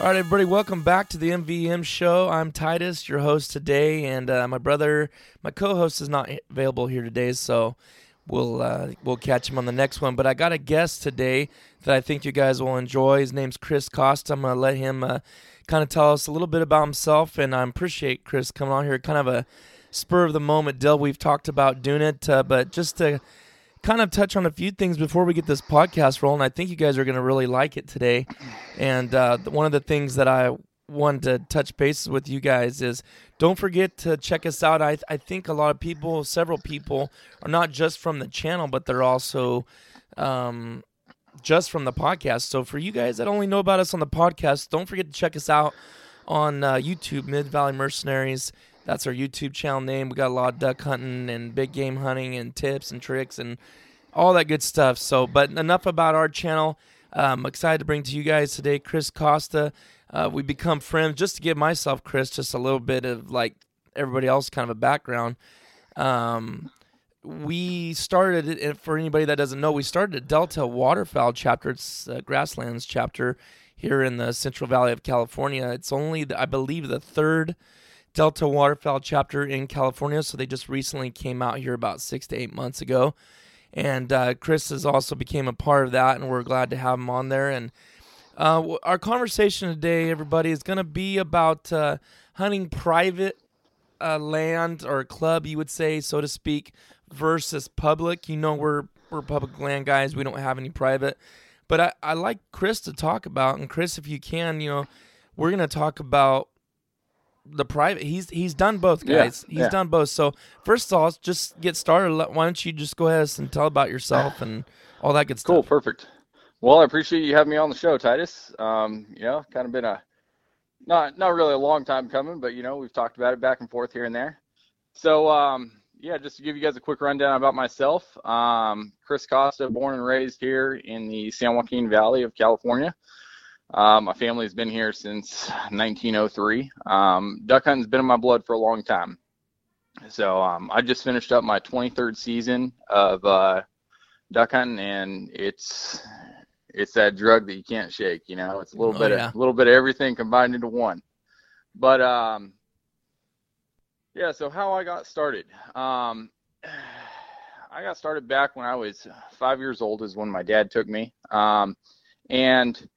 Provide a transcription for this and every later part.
All right, everybody, welcome back to the MVM show. I'm Titus, your host today, and uh, my brother, my co-host, is not available here today, so we'll uh, we'll catch him on the next one. But I got a guest today that I think you guys will enjoy. His name's Chris Costa. I'm gonna let him uh, kind of tell us a little bit about himself, and I appreciate Chris coming on here. Kind of a spur of the moment deal. We've talked about doing it, uh, but just to kind of touch on a few things before we get this podcast rolling. I think you guys are going to really like it today. And uh, one of the things that I wanted to touch bases with you guys is don't forget to check us out. I, I think a lot of people, several people, are not just from the channel, but they're also um, just from the podcast. So for you guys that only know about us on the podcast, don't forget to check us out on uh, YouTube, Mid Valley Mercenaries. That's our YouTube channel name. We got a lot of duck hunting and big game hunting and tips and tricks and all that good stuff. So, but enough about our channel. I'm excited to bring to you guys today Chris Costa. Uh, we become friends just to give myself, Chris, just a little bit of like everybody else kind of a background. Um, we started it for anybody that doesn't know. We started a Delta Waterfowl chapter. It's a grasslands chapter here in the Central Valley of California. It's only, I believe, the third Delta Waterfowl chapter in California. So they just recently came out here about six to eight months ago. And uh, Chris has also became a part of that, and we're glad to have him on there. And uh, our conversation today, everybody, is going to be about uh, hunting private uh, land or a club, you would say, so to speak, versus public. You know, we're we're public land guys. We don't have any private. But I, I like Chris to talk about, and Chris, if you can, you know, we're going to talk about the private. He's he's done both, guys. Yeah, he's yeah. done both. So first of all, just get started. Why don't you just go ahead and tell about yourself and all that good stuff? Cool, perfect. Well, I appreciate you having me on the show, Titus. Um, you know, kind of been a not not really a long time coming, but you know, we've talked about it back and forth here and there. So, um, yeah, just to give you guys a quick rundown about myself. Um, Chris Costa, born and raised here in the San Joaquin Valley of California. Um, my family's been here since 1903. Um, duck hunting's been in my blood for a long time. So um, I just finished up my 23rd season of uh, duck hunting, and it's it's that drug that you can't shake. You know, it's a little Oh, bit yeah. of a little bit of everything combined into one. But um, yeah. So how I got started. Um, I got started back when I was five years old. Is when my dad took me. Um, and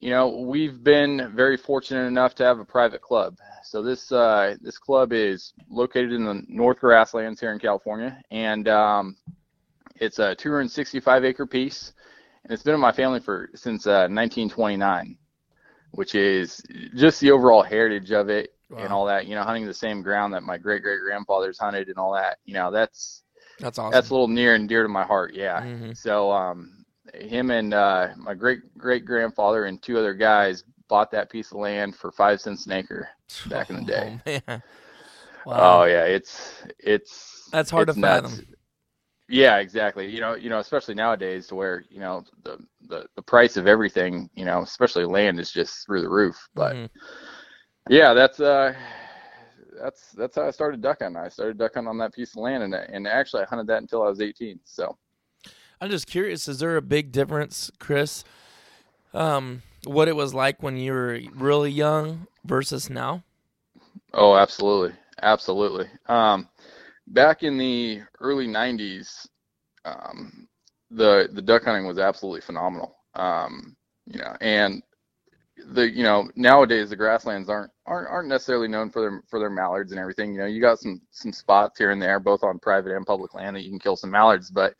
you know, we've been very fortunate enough to have a private club. So this uh, this club is located in the North Grasslands here in California, and um, it's a 265 acre piece, and it's been in my family for since uh, 1929, which is just the overall heritage of it and all that. You know, hunting the same ground that my great great grandfathers hunted and all that. You know, that's That's awesome. that's a little near and dear to my heart. Yeah. Mhm. So um, him and uh, my great great grandfather and two other guys bought that piece of land for five cents an acre back in the day. Oh, man. Oh yeah, it's it's That's hard it's to nuts. fathom. Yeah, exactly. You know, you know, especially nowadays to where you know the the, the price of everything, you know, especially land is just through the roof. But Mhm. yeah, that's uh, that's that's how I started duck hunting. I started duck hunting on that piece of land, and and actually I hunted that until I was 18. So. I'm just curious. Is there a big difference, Chris? Um, what it was like when you were really young versus now? Oh, absolutely, absolutely. Um, back in the early '90s, um, the the duck hunting was absolutely phenomenal. Um, you know, and the you know nowadays the grasslands aren't aren't aren't necessarily known for their for their mallards and everything. You know, you got some some spots here and there, both on private and public land, that you can kill some mallards. But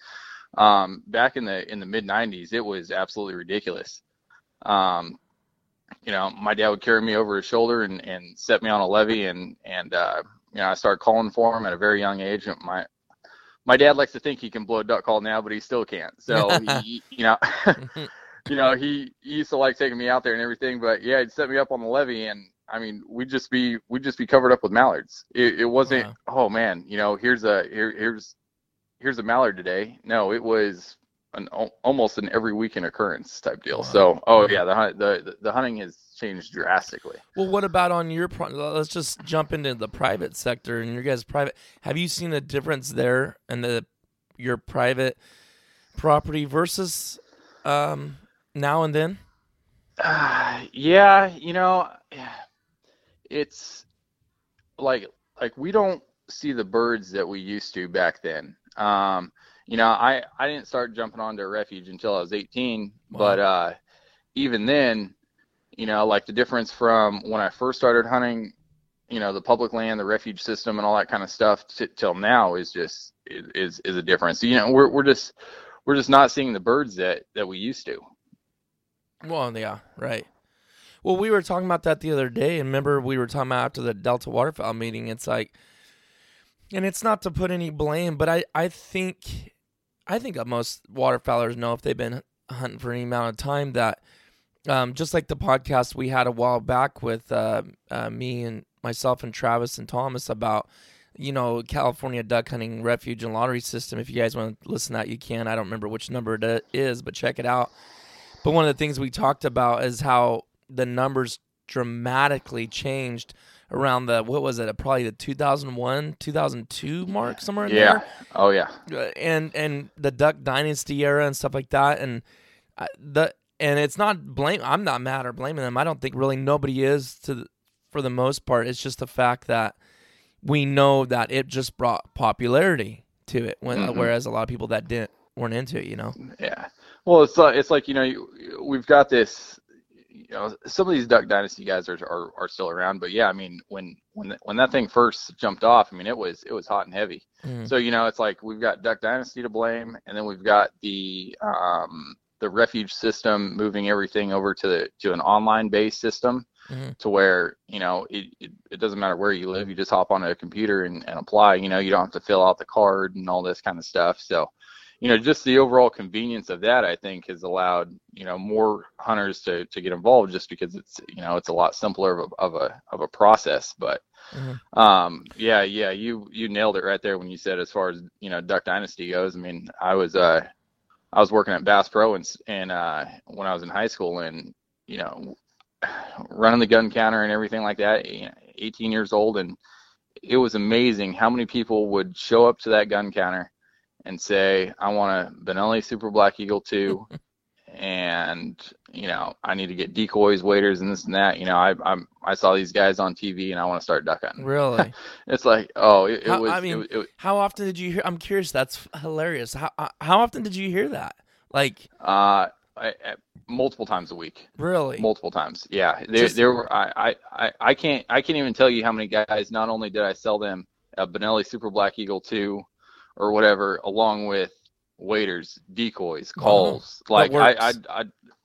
um, back in the in the mid '90s, it was absolutely ridiculous. Um, you know, my dad would carry me over his shoulder and, and set me on a levee and, and, uh, you know, I started calling for him at a very young age. My, my dad likes to think he can blow a duck call now, but he still can't. So he, you know, you know, he, he used to like taking me out there and everything, but yeah, he'd set me up on the levee and I mean, we'd just be we'd just be covered up with mallards. It, it wasn't, Wow. oh man, you know, here's a here here's here's a mallard today. No, it was an almost an every weekend occurrence type deal. Wow. So, oh yeah, the the the- hunting has changed drastically. Well, what about on your? Let's just jump into the private sector and your guys' private. Have you seen a difference there in the your private property versus um, now and then? Uh, yeah, you know, it's like like we don't see the birds that we used to back then. Um, you know, I I didn't start jumping onto a refuge until I was 18, Wow. but uh, even then, you know, like the difference from when I first started hunting, you know, the public land, the refuge system, and all that kind of stuff t- till now is just is is a difference. You know, we're we're just we're just not seeing the birds that that we used to. Well, yeah, right. Well, we were talking about that the other day, and remember we were talking about after the Delta Waterfowl meeting. It's like, and it's not to put any blame, but I, I think, I think most waterfowlers know if they've been hunting for any amount of time that, um, just like the podcast we had a while back with uh, uh, me and myself and Travis and Thomas about, you know, California duck hunting refuge and lottery system. If you guys want to listen to that, you can. I don't remember which number it is, but check it out. But one of the things we talked about is how the numbers dramatically changed around the what was it? Probably the 2001, 2002 mark somewhere in Yeah. Oh yeah. there. Uh, And and the Duck Dynasty era and stuff like that and uh, the and it's not blame I'm not mad or blaming them. I don't think really nobody is to the, for the most part. It's just the fact that we know that it just brought popularity to it when Mhm. whereas a lot of people that didn't weren't into it, you know. Yeah. Well, it's like it's like you know you, we've got this. You know, some of these Duck Dynasty guys are, are are still around, but yeah, I mean when when when that thing first jumped off, I mean it was it was hot and heavy. Mm. So you know it's like we've got Duck Dynasty to blame, and then we've got the um the refuge system moving everything over to the to an online based system Mhm. to where you know it, it, it doesn't matter where you live you just hop on a computer and, and apply you know you don't have to fill out the card and all this kind of stuff so you know just the overall convenience of that i think has allowed you know more hunters to, to get involved just because it's you know it's a lot simpler of a of a, of a process but Mhm. um yeah yeah you you nailed it right there when you said as far as you know duck dynasty goes i mean i was uh i was working at bass pro and, and uh when i was in high school and you know running the gun counter and everything like that you know, 18 years old and it was amazing how many people would show up to that gun counter and say i want a benelli super black eagle 2 and you know i need to get decoys waders and this and that you know i I'm, i saw these guys on tv and i want to start duck hunting Really? it's like oh it, it was I mean, was- it, How often did you hear? I'm curious. That's hilarious. How uh, how often did you hear that? Like uh I, I, multiple times a week really? multiple times yeah there, Just- there were I, I I- I can't i can't even tell you how many guys not only did i sell them a benelli super black eagle 2 or whatever along with waders decoys calls. Like I, I i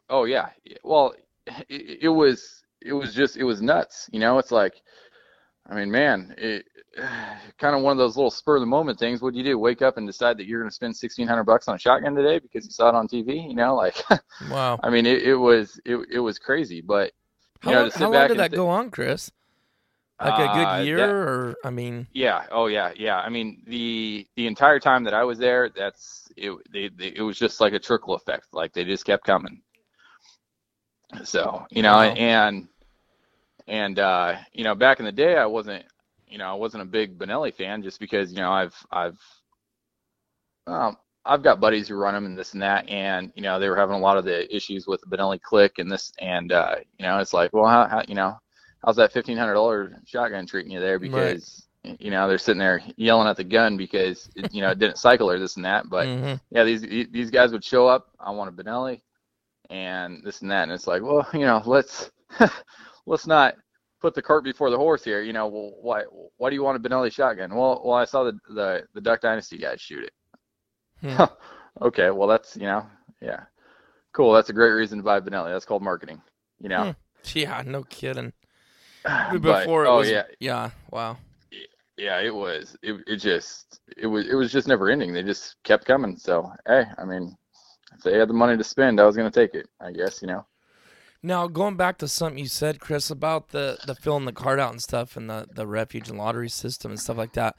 oh yeah. Well it, it was it was just it was nuts you know? It's like i mean man it kind of one of those little spur of the moment things. What do you do? Wake up and decide that you're going to spend 1600 bucks on a shotgun today because you saw it on tv you know? Like Wow. I mean, it, it was it, it was crazy, but How, you know, long, how long did that thi- go on, Chris? Like a uh, good year, that- or I mean, yeah, oh yeah, yeah. I mean, the the entire time that I was there, that's it. They, they, it was just like a trickle effect. Like they just kept coming. So you know, Wow. and and uh, you know, back in the day, I wasn't you know I wasn't a big Benelli fan just because you know I've I've um, I've got buddies who run them and this and that, and you know they were having a lot of the issues with the Benelli click and this, and uh, you know it's like, well, how, how you know how's that fifteen hundred dollar shotgun treating you there? Because you know they're sitting there yelling at the gun because it, you know it didn't cycle or this and that. But mhm. yeah, these these guys would show up. I want a Benelli, and this and that, and it's like, well, you know, let's let's not put the cart before the horse here. You know, well, why why do you want a Benelli shotgun? Well, well, I saw the the, the Duck Dynasty guys shoot it. Hmm. okay, well that's you know, yeah, cool. That's a great reason to buy a Benelli. That's called marketing. You know, yeah, no kidding. But- Before it oh was, yeah, yeah, wow. yeah, it was. It it just it was it was just never ending. They just kept coming. So hey, I mean, if they had the money to spend, I was gonna take it. I guess you know. Now going back to something you said, Chris, about the the filling the card out and stuff, and the the refuge and lottery system and stuff like that,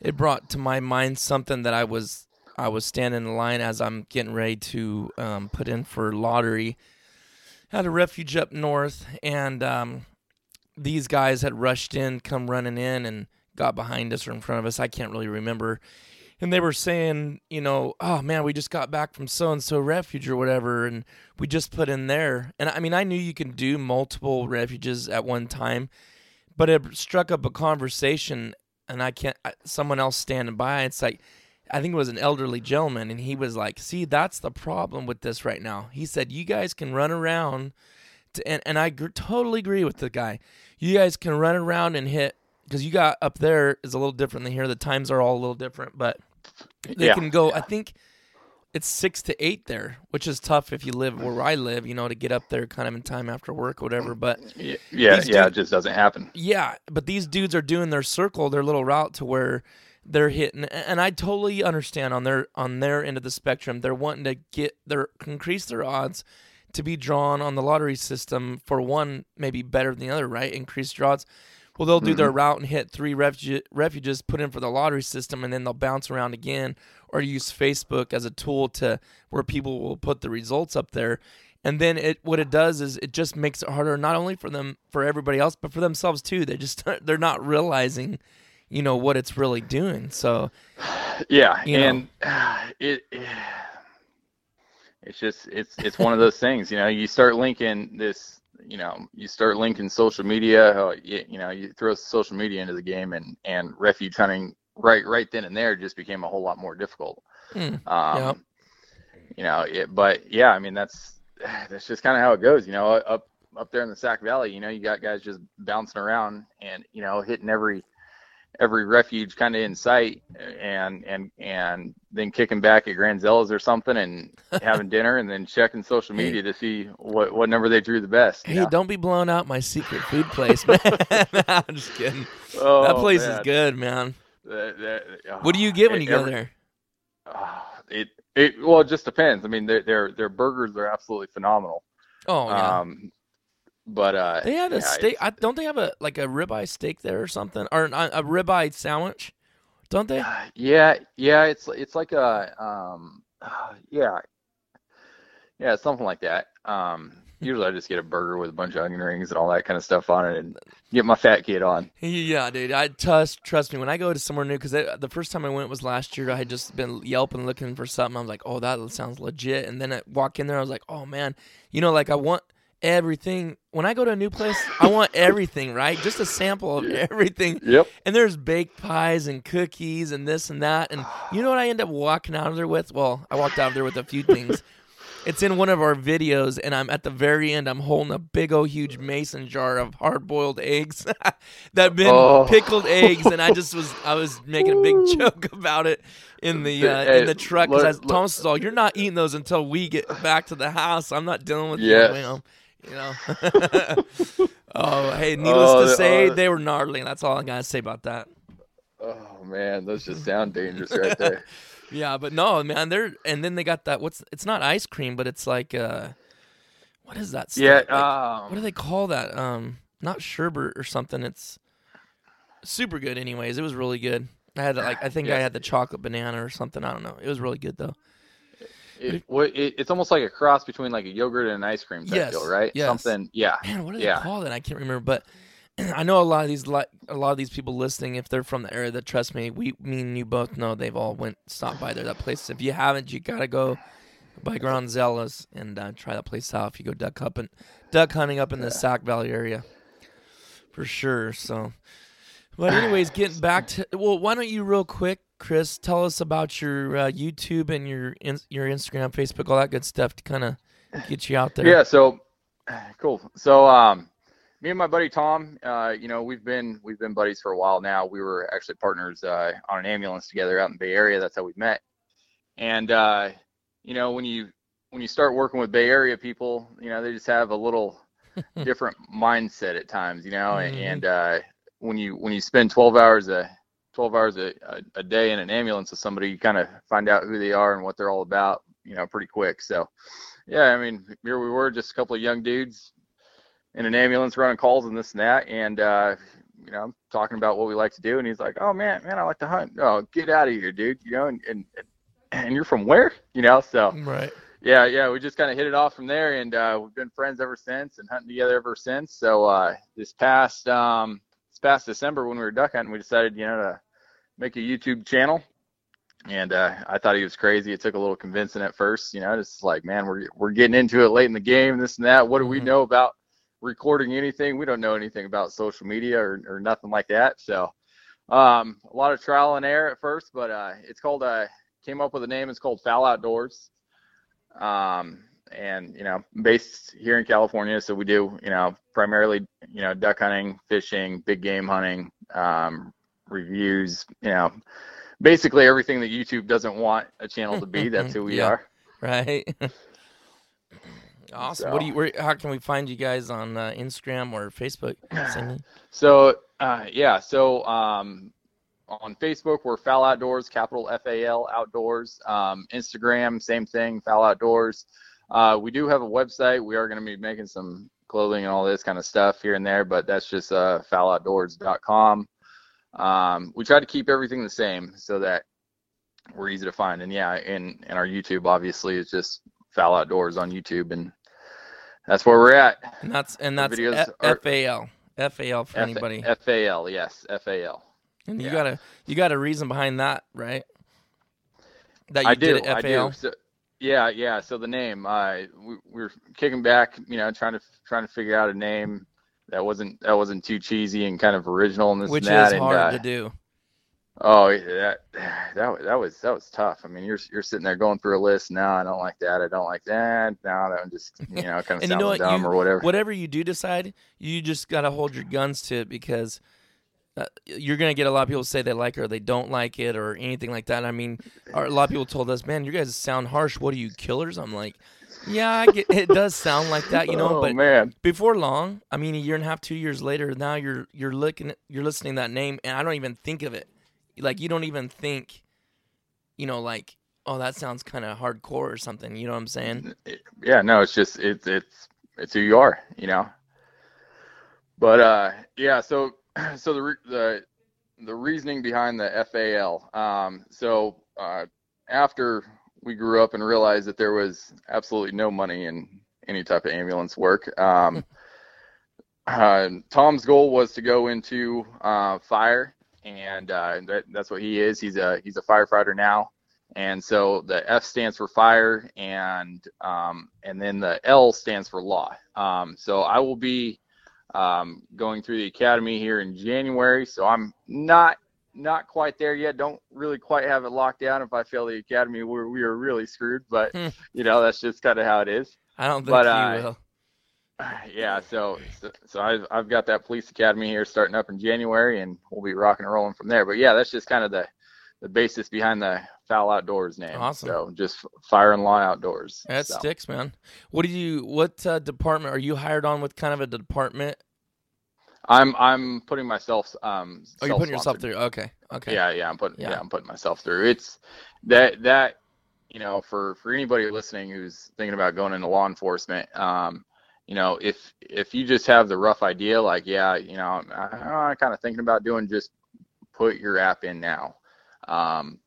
it brought to my mind something that I was I was standing in line as I'm getting ready to um, put in for lottery. Had a refuge up north, and um, these guys had rushed in, come running in, and got behind us or in front of us. I can't really remember. And they were saying, you know, oh man, we just got back from so and so refuge or whatever, and we just put in there. And I mean, I knew you can do multiple refuges at one time, but it struck up a conversation, and I can't. Someone else standing by, it's like, I think it was an elderly gentleman, and he was like, "See, that's the problem with this right now." He said, "You guys can run around." To, and, and I gr- totally agree with the guy. You guys can run around and hit because you got up there is a little different than here. The times are all a little different, but they Yeah. can go. I think it's six to eight there, which is tough if you live where I live. You know, to get up there kind of in time after work or whatever. But Yeah, yeah, yeah it just doesn't happen. yeah, but these dudes are doing their circle, their little route to where they're hitting, and I totally understand on their on their end of the spectrum. They're wanting to get their increase their odds to be drawn on the lottery system for one, maybe better than the other, right? Increased draws. Well, they'll do their mm-hmm. route and hit three refuge, refuges, put in for the lottery system, and then they'll bounce around again or use Facebook as a tool to where people will put the results up there. And then it what it does is it just makes it harder not only for them for everybody else, but for themselves too. They just they're not realizing, you know, what it's really doing. So Yeah, know. and it, it's just it's it's one of those things. You know, you start linking this. You know, you start linking social media. You, you know, you throw social media into the game, and and refuge hunting right right then and there just became a whole lot more difficult. Hmm, Um, Yep. You know, it, but yeah, I mean that's that's just kind of how it goes. You know, up up there in the Sac Valley, you know, you got guys just bouncing around and you know hitting every every refuge kind of in sight and and and then kicking back at Granzella's or something and having dinner and then checking social Hey. media to see what what number they drew the best. hey, know? don't be blowing out my secret food place, man. I'm just kidding. Oh, that place is good, man. That- that- What do you get when you go every- there? ah, it it well it just depends. I mean their their their burgers are absolutely phenomenal. Oh yeah. Um but uh They have a yeah, steak. I, don't they have a like a ribeye steak there or something, or a, a ribeye sandwich? Don't they? Yeah, yeah, it's it's like a um yeah. Yeah, something like that. Um usually I just get a burger with a bunch of onion rings and all that kind of stuff on it and get my fat kid on. Yeah, dude. I trust trust me when I go to somewhere new because the first time I went was last year. I had just been yelping looking for something. I was like, oh, that sounds legit. And then I walk in there, I was like, oh man, you know, like I want everything. When I go to a new place, I want everything, right? Just a sample of everything. Yep. And there's baked pies and cookies and this and that. And you know what I end up walking out of there with? Well, I walked out of there with a few things. It's in one of our videos, and I'm at the very end. I'm holding a big old huge mason jar of hard boiled eggs that been Oh. pickled eggs, and I just was I was making a big joke about it in the uh, Hey, in the truck because Thomas was all, "You're not eating those until we get back to the house. I'm not dealing with Yes. you." know, you know. oh, hey, needless Oh, to say, oh. they were gnarly. That's all I gotta say about that. Oh man, those just sound dangerous right there. Yeah, but no, man, they're and then they got that. What's it's not ice cream, but it's like uh, what is that? Stuff? Yeah, Like, what do um they call that? Um, not sherbet or something. It's super good. Anyways, it was really good. I had like I think I had the chocolate banana or something. I don't know. It was really good though. It, it, it's almost like a cross between like a yogurt and an ice cream type Yes, deal, right? yes. Something yeah. Man, what do Yeah. they call it? I can't remember, but I know a lot of these like a lot of these people listening, if they're from the area, that trust me, we me and you both know they've all went stopped by there. That place. If you haven't, you gotta go by Granzella's and uh, try that place out. If you go duck hunting, duck hunting up in the Sac Valley area, for sure. So, but anyways, getting back to well, why don't you real quick, Chris, tell us about your uh, YouTube and your in, your Instagram, Facebook, all that good stuff to kind of get you out there. Yeah, so cool. So um me and my buddy Tom, uh, you know, we've been we've been buddies for a while now. We were actually partners uh, on an ambulance together out in the Bay Area. That's how we met. And uh, you know, when you when you start working with Bay Area people, you know, they just have a little different mindset at times, you know, Mhm. and uh when you when you spend 12 hours a 12 hours a, a, day in an ambulance with somebody, you kind of find out who they are and what they're all about, you know, pretty quick. So, yeah, I mean, here we were, just a couple of young dudes in an ambulance running calls and this and that, and uh, you know, I'm talking about what we like to do, and he's like, "Oh man, man, I like to hunt." Oh, get out of here, dude. You know, and and and you're from where? You know, so Right. yeah, yeah, we just kind of hit it off from there, and uh, we've been friends ever since, and hunting together ever since. So uh, this past um, past December when we were duck hunting, we decided, you know, to make a YouTube channel, and uh, I thought he was crazy. It took a little convincing at first, you know, just like, man, we're we're getting into it late in the game, this and that. What do we Mhm. know about recording anything? We don't know anything about social media or or nothing like that. So um, a lot of trial and error at first, but uh, it's called uh, came up with a name. It's called FAL Outdoors um, and you know based here in california so we do you know primarily you know duck hunting fishing big game hunting um, reviews you know basically everything that youtube doesn't want a channel to be that's who we Yeah. are Right. awesome. What do you? Where? How can we find you guys on uh, Instagram or Facebook? So uh, yeah so um, on facebook we're FAL Outdoors capital f-a-l outdoors um, instagram same thing FAL Outdoors uh, we do have a website we are going to be making some clothing and all this kind of stuff here and there but that's just uh, faloutdoors.com um, we try to keep everything the same so that we're easy to find and yeah and, and our youtube obviously is just FAL Outdoors on youtube and that's where we're at And that's and that's videos F- are- FAL. FAL for F- anybody. f-a-l yes f-a-l and you yeah. got a you got a reason behind that, right? That you I do. did it I FAL. do. So, yeah, yeah. So the name, uh, we, we were kicking back, you know, trying to trying to figure out a name that wasn't that wasn't too cheesy and kind of original and this which and that. is and, hard uh, to do. Oh, that that was- that was that was tough. I mean, you're you're sitting there going through a list. No, I don't like that. I don't like that. No, that one just you know kind of And you sounds know dumb You- or whatever. Whatever you do decide, you just gotta hold your guns to it because uh, you're gonna get a lot of people say they like it or they don't like it or anything like that. I mean, a lot of people told us, "Man, you guys sound harsh. What are you killers?" I'm like, "Yeah, I get, it does sound like that, you know." oh but man, before long, I mean, a year and a half, two years later, now you're you're looking, you're listening to that name, and I don't even think of it. Like you don't even think, you know, like, oh, that sounds kind of hardcore or something. You know what I'm saying? yeah, no, it's just it's it's it's who you are, you know. But uh, yeah, so so the the the reasoning behind the FAL. Um, so uh, after we grew up and realized that there was absolutely no money in any type of ambulance work, um, uh, Tom's goal was to go into uh, fire, and uh, that, that's what he is. He's a he's a firefighter now. And so the F stands for fire, and um, and then the L stands for law. Um, so I will be um, going through the academy here in January. So I'm not not quite there yet. Don't really quite have it locked down. If I fail the academy, we're we are really screwed. But Hmm. you know that's just kind of how it is. I don't think But, you uh, will. Yeah. So so, so I've I've got that police academy here starting up in January, and we'll be rocking and rolling from there. But yeah, that's just kind of the the basis behind the FAL Outdoors name. Awesome. So just fire and law outdoors. That so. sticks, man. What do you? What uh, department are you hired on with? Kind of a department? I'm I'm putting myself um. Oh, you're putting yourself through. Okay, okay. Yeah, yeah, I'm putting Yeah. yeah. I'm putting myself through. It's that that you know for for anybody listening who's thinking about going into law enforcement, um, you know, if if you just have the rough idea, like yeah, you know, I, I'm kind of thinking about doing, just put your app in now. Um,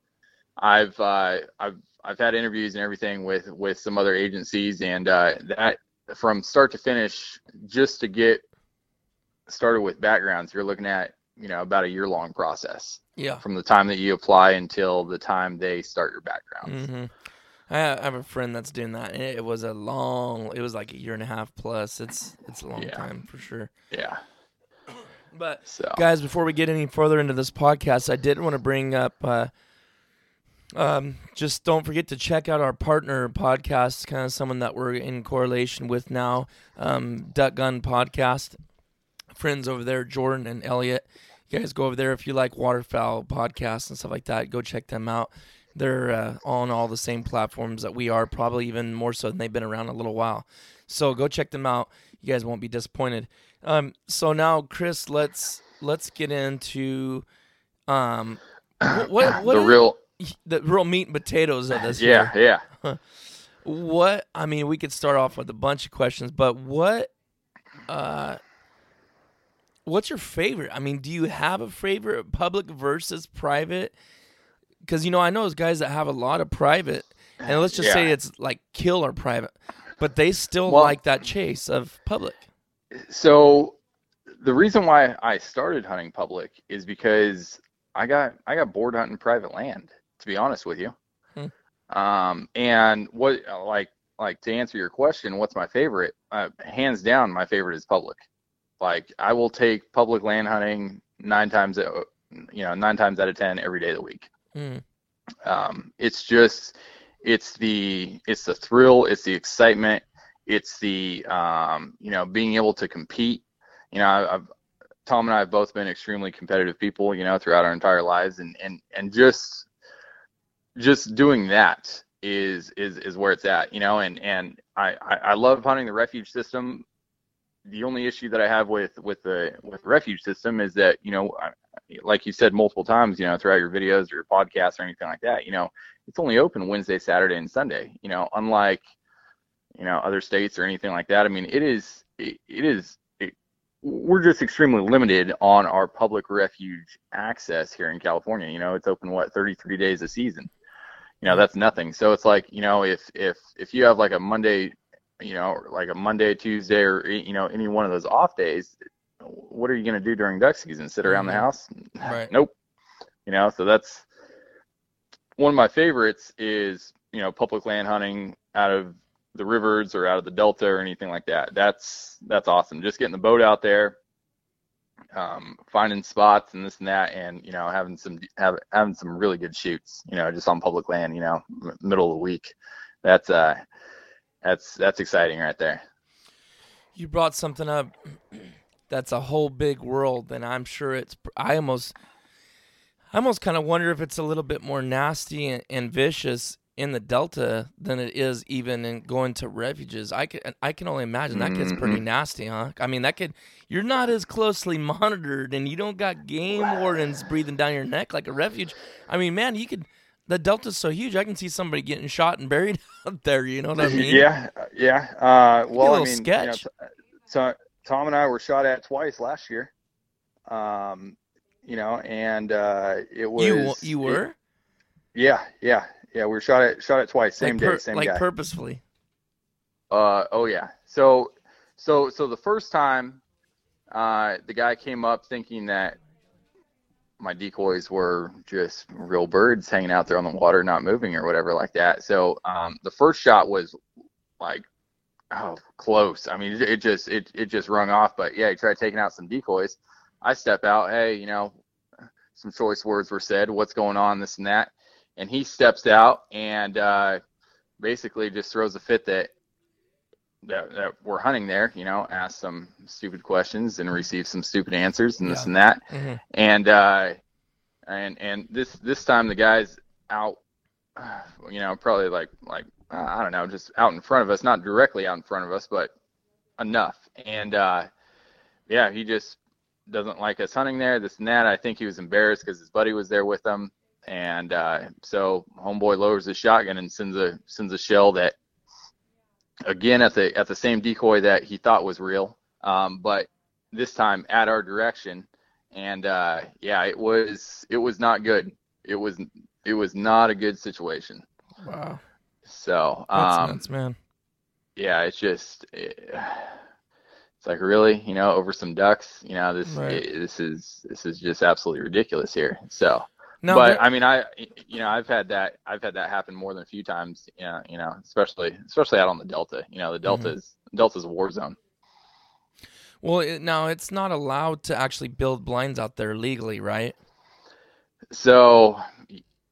I've uh, I've I've had interviews and everything with with some other agencies, and uh, that from start to finish, just to get started with backgrounds, you're looking at you know about a year long process Yeah. from the time that you apply until the time they start your background. hmm I I have a friend that's doing that. and It was a long. It was like a year and a half plus. It's it's a long Yeah. time for sure. Yeah. But So guys, before we get any further into this podcast, I did want to bring up. Uh, um, just don't forget to check out our partner podcast, kind of someone that we're in correlation with now. Um, Duck Gun Podcast. Friends over there, Jordan and Elliot. You guys go over there if you like waterfowl podcasts and stuff like that. Go check them out. They're uh, on all the same platforms that we are, probably even more so than they've been around a little while. So go check them out. You guys won't be disappointed. Um, so now, Chris, let's let's get into Um, what what, what the real the real meat and potatoes of this? yeah here. yeah What I mean, we could start off with a bunch of questions, but what, uh, what's your favorite? I mean, do you have a favorite, public versus private? Because you know, I know those guys that have a lot of private, and let's just say it's like killer private, but they still Well- like that chase of public. so the reason why I started hunting public is because I got I got bored hunting private land. To be honest with you, Hmm. um, and what like like to answer your question, what's my favorite? Uh, hands down, my favorite is public. Like I will take public land hunting nine times you know nine times out of ten every day of the week. Mm. um, it's just it's the it's the thrill it's the excitement it's the um, you know being able to compete you know I've Tom and I have both been extremely competitive people you know throughout our entire lives and and and just just doing that is is is where it's at you know and and I I, love hunting the refuge system the only issue that I have with with the with refuge system is that you know I, like you said multiple times, you know, throughout your videos or your podcasts or anything like that, you know, it's only open Wednesday, Saturday, and Sunday. You know, unlike you know other states or anything like that. I mean, it is it, it is it, we're just extremely limited on our public refuge access here in California. You know, it's open what 33 days a season. You know, mm-hmm. that's nothing. So it's like you know if if if you have like a Monday, you know, like a Monday, Tuesday, or you know any one of those off days, what are you going to do during duck season? Sit around the Mhm. house? Right. Nope. You know, so that's one of my favorites is, you know, public land hunting out of the rivers or out of the delta or anything like that. That's that's awesome. Just getting the boat out there, um, finding spots and this and that, and you know, having some have, having some really good shoots. You know, just on public land. You know, m- middle of the week. That's uh, that's that's exciting right there. You brought something up that's a whole big world, and I'm sure it's. I almost, I almost kind of wonder if it's a little bit more nasty and, and vicious in the Delta than it is even in going to refuges. I can, I can only imagine that gets pretty Mhm. nasty, huh? I mean, that could. You're not as closely monitored, and you don't got game wardens breathing down your neck like a refuge. I mean, man, you could. The Delta's so huge, I can see somebody getting shot and buried out there. You know what I mean? Yeah, yeah. Uh, well, little I mean, sketch. You know, so Tom and I were shot at twice last year. Um, you know, and uh, it was you you it- were yeah, yeah, yeah. We were shot at shot at twice, same like, day, pur- same like guy. purposefully. Uh, oh yeah. So, so, so the first time, uh, the guy came up thinking that my decoys were just real birds hanging out there on the water, not moving or whatever like that. So, um, the first shot was like, oh, close. I mean, it, it just, it, it just rung off. But yeah, he tried taking out some decoys. I step out. Hey, you know, some choice words were said. What's going on? This and that. And he steps out and uh, basically just throws a fit that that, that we're hunting there, you know, ask some stupid questions and receive some stupid answers and this Yeah. and that. Mhm. And uh and and this this time the guy's out you know, probably like like uh, I don't know, just out in front of us, not directly out in front of us, but enough. And uh yeah, he just doesn't like us hunting there, this and that. I think he was embarrassed because his buddy was there with him. And uh so homeboy lowers his shotgun and sends a sends a shell that again at the at the same decoy that he thought was real, um, but this time at our direction. And uh, yeah, it was it was not good. It was it was not a good situation. Wow, So that's um, nuts, man. yeah, it's just it, it's like really, you know, over some ducks. You know, this Right. it- this is this is just absolutely ridiculous here. So but I mean, I you know I've had that I've had that happen more than a few times. Yeah, you know, especially especially out on the Delta. You know, the Delta Mm-hmm. is Delta's a war zone. well, it, now it's not allowed to actually build blinds out there legally, right? So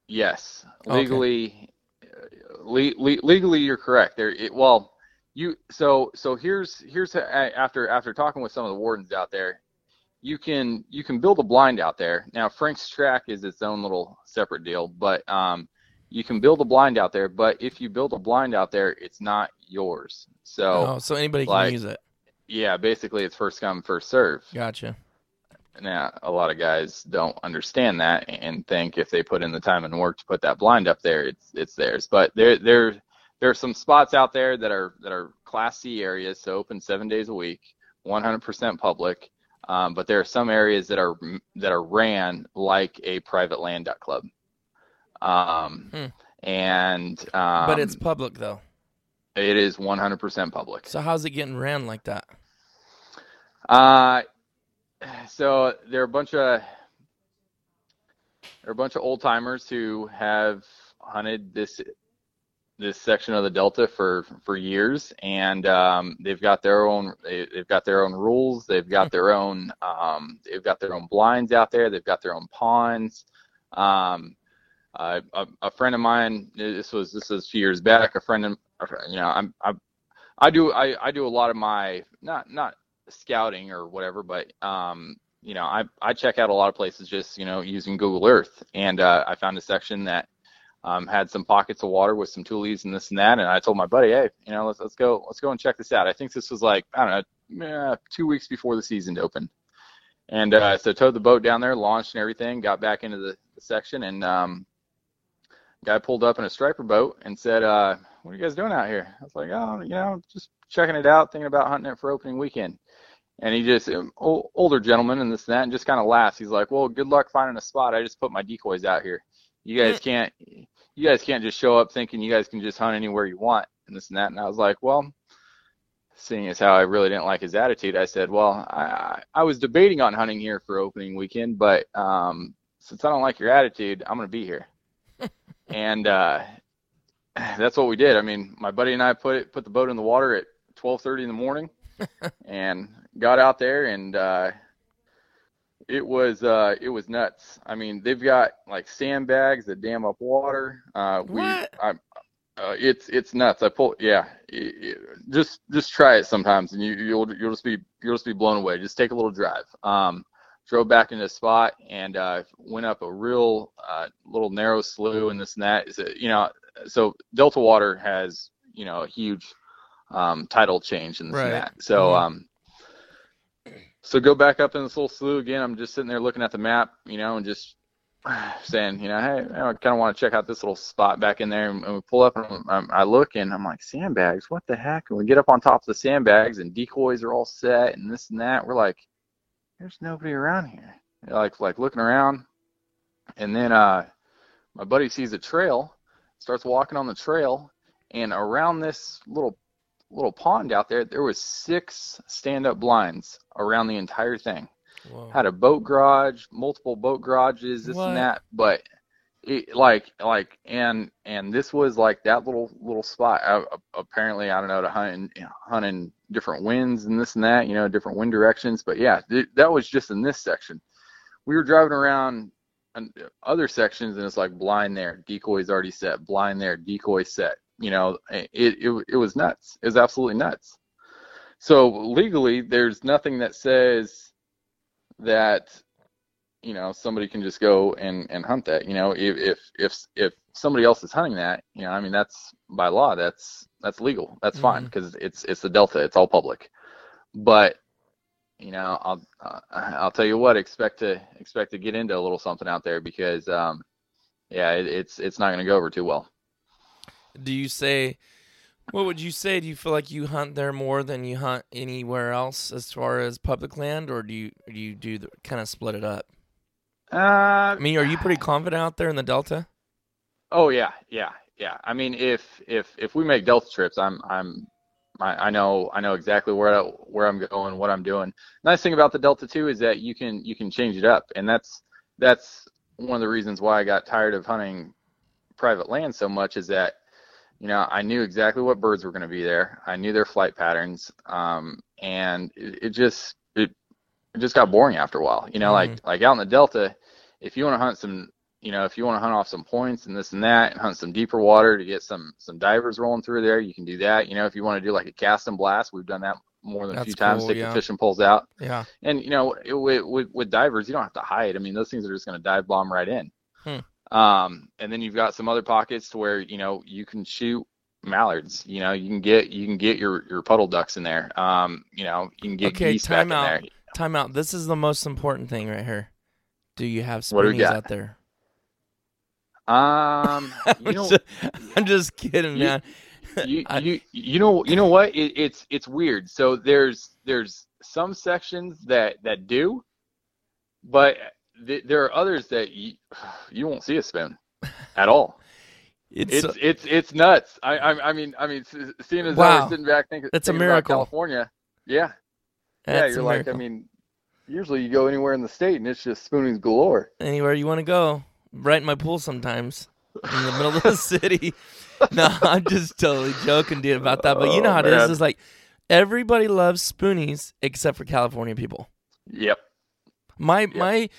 yes, legally, le- le- legally you're correct. There, it, well, you so so here's here's a- after after talking with some of the wardens out there, you can you can build a blind out there. Now Franks Tract is its own little separate deal, but um, you can build a blind out there. But if you build a blind out there, it's not yours. So oh, so anybody can use it. yeah, basically it's first come first serve. Gotcha. Now a lot of guys don't understand that and think if they put in the time and work to put that blind up there, it's it's theirs. But there there there are some spots out there that are that are Class C areas, so open seven days a week, 100% public. Um, but there are some areas that are that are ran like a private land duck club. Um, Hmm. and um, but it's public though. it is 100% public. So how's it getting ran like that? Uh, so there are a bunch of there are a bunch of old timers who have hunted this this section of the delta for for years, and um, they've got their own they, they've got their own rules. They've got their own um, they've got their own blinds out there. They've got their own ponds. Um, uh, a, a friend of mine, this was this was a few years back. A friend, of, you know, I'm I, I do I, I do a lot of my not not scouting or whatever, but um, you know, I I check out a lot of places just you know using Google Earth, and uh, I found a section that um, had some pockets of water with some tules and this and that, and I told my buddy, hey, you know, let's let's go let's go and check this out. I think this was like I don't know, eh, two weeks before the season opened, and uh, so towed the boat down there, launched and everything, got back into the, the section, and um, guy pulled up in a striper boat and said, uh, "What are you guys doing out here?" I was like, "Oh, you know, just checking it out, thinking about hunting it for opening weekend." And he just um, older gentleman and this and that, and just kind of laughs. He's like, "Well, good luck finding a spot. I just put my decoys out here. You guys can't, you guys can't just show up thinking you guys can just hunt anywhere you want and this and that." And I was like, "Well." Seeing as how I really didn't like his attitude, I said, "Well, I I was debating on hunting here for opening weekend, but um, since I don't like your attitude, I'm gonna be here." and uh, that's what we did. I mean, my buddy and I put it, put the boat in the water at 12:30 in the morning, and got out there, and uh, it was uh, it was nuts. I mean, they've got like sandbags that dam up water. Uh, we, What? I, uh, it's it's nuts. I pull, yeah. It, it, just just try it sometimes, and you you'll you'll just be you'll just be blown away. Just take a little drive. Um, drove back into the spot and uh, went up a real uh, little narrow slough and this and that. Is it, you know, so Delta Water has you know a huge um, tidal change and this Right. and that. So Mhm. um, so go back up in this little slough again. I'm just sitting there looking at the map, you know, and just saying, you know, hey, I kind of want to check out this little spot back in there. And, and we pull up and I look and I'm like, sandbags, what the heck? And we get up on top of the sandbags and decoys are all set and this and that. We're like, there's nobody around here. Like like looking around, and then uh, my buddy sees a trail, starts walking on the trail, and around this little little pond out there, there was six stand-up blinds around the entire thing. Whoa. Had a boat garage, multiple boat garages, this What? and that, but it, like like and and this was like that little little spot. I, apparently, I don't know to hunt in, you know, hunt in different winds and this and that, you know, different wind directions. But yeah, th- that was just in this section. We were driving around other sections, and it's like blind there, decoys already set, blind there, decoy set. You know, it it it was nuts. It was absolutely nuts. So legally, there's nothing that says that you know somebody can just go and and hunt that you know if if if if somebody else is hunting that you know i mean that's by law that's that's legal that's fine Mhm. because it's it's the delta it's all public but you know i'll uh, i'll tell you what expect to expect to get into a little something out there because um yeah it, it's it's not going to go over too well Do you say what would you say? Do you feel like you hunt there more than you hunt anywhere else as far as public land, or do you do you do the, kind of split it up? uh I mean, are you pretty confident out there in the Delta? Oh yeah, yeah, yeah. I mean, if if if we make Delta trips, I'm I'm I, I know I know exactly where I, where I'm going, what I'm doing. Nice thing about the Delta too is that you can you can change it up, and that's that's one of the reasons why I got tired of hunting private land so much is that you know I knew exactly what birds were going to be there. I knew their flight patterns, um, and it, it just it it just got boring after a while. You know, like like out in the Delta, if you want to hunt some you know, if you want to hunt off some points and this and that, and hunt some deeper water to get some some divers rolling through there, you can do that. You know, if you want to do like a cast and blast, we've done that more than a That's few times. cool, Take yeah. the fishing poles out, Yeah. and you know, it, with, with with divers, you don't have to hide. I mean, those things are just going to dive bomb right in. Hmm. Um, and then you've got some other pockets to where you know you can shoot mallards. You know, you can get you can get your your puddle ducks in there. Um, you know, you can get Okay, geese back time in out. there. time out. This is the most important thing right here. Do you have What do we spoonies got? out there? Um, you I'm, know, just, I'm just kidding, You- man. you, you you know you know what it, it's it's weird so there's there's some sections that that do but th- there are others that you, you won't see a spoon at all It's, it's uh, it's it's nuts i i, I mean i mean seeing as I Wow. was sitting back thinking, That's a thinking miracle. california yeah yeah you're a like i mean usually you go anywhere in the state and it's just spoonies galore anywhere you want to go. Right in my pool sometimes, in the middle of the city. No, I'm just totally joking, dude, about that. But you know Oh, how it is. Is like everybody loves spoonies except for California people. yep My my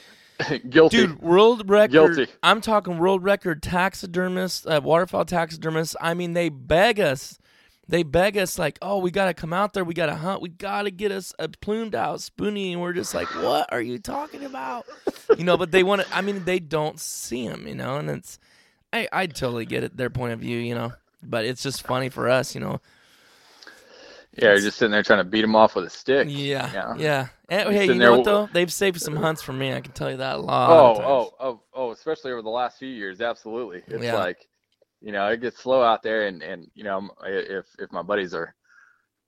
guilty dude, world record. Guilty. I'm talking world record taxidermists, uh, waterfowl taxidermists. I mean, they beg us. They beg us like, oh, we gotta come out there. We gotta hunt. We gotta get us a plumed out spoonie. And we're just like, what are you talking about? You know, but they want to. I mean, they don't see them. You know, and it's. I I totally get it. Their point of view. You know, but it's just funny for us. You know. yeah you're just sitting there trying to beat them off with a stick Yeah. Yeah. Yeah. And, hey, you know what though? They've saved some hunts for me. I can tell you that a lot. Oh, oh, oh, oh, especially over the last few years, absolutely. It's Yeah. like, you know, it gets slow out there, and and you know, if if my buddies are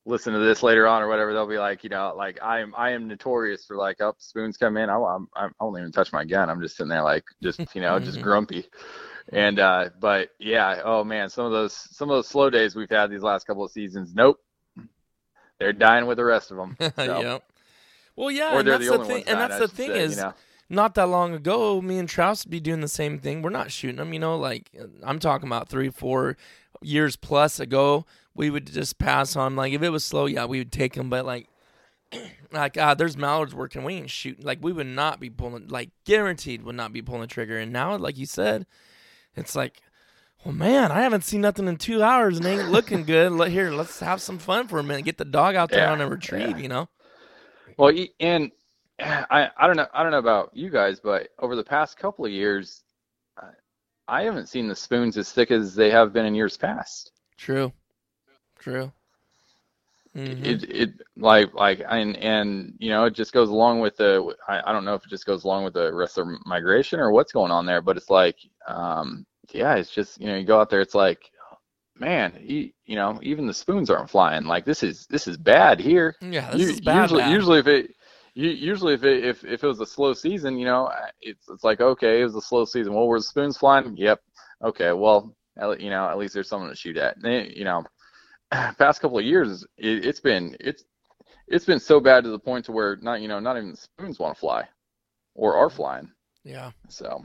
listening to this later on or whatever, they'll be like, you know, like I am I am notorious for like, up spoons come in, I I'm, I'm, I won't even touch my gun. I'm just sitting there like, just you know, just grumpy. And uh, but yeah, oh man, some of those some of those slow days we've had these last couple of seasons, nope, they're dying with the rest of them. So, yep. Well, yeah, Or they're that's the the only thing. ones And that's the thing say, is, you know. not that long ago, me and Trouse would be doing the same thing. We're not shooting them, you know. Like I'm talking about three, four years plus ago, we would just pass on. Like if it was slow, yeah, we would take them. But like, like ah, there's mallards working. We ain't shooting. Like we would not be pulling. Like guaranteed would not be pulling the trigger. And now, like you said, it's like. Well, man, I haven't seen nothing in two hours and ain't looking good. Let here, let's have some fun for a minute. Get the dog out there Yeah, on a retrieve, yeah. you know. Well, and I I don't know I don't know about you guys, but over the past couple of years, I, I haven't seen the spoons as thick as they have been in years past. True, true. Mhm. It it like like and and you know it just goes along with the I, I don't know if it just goes along with the rest of migration or what's going on there, but it's like um yeah, it's just you know you go out there, it's like man, you, you know even the spoons aren't flying. Like this is this is bad here. Yeah, this U- is bad. usually, bad. usually if it, usually if it, if if it was a slow season, you know, it's it's like okay, it was a slow season. Well, were the spoons flying? Yep. Okay. Well, at, you know, at least there's something to shoot at. And they- you know, past couple of years, it, it's been it's it's been so bad to the point to where not you know not even the spoons want to fly, or are mm. flying. yeah. So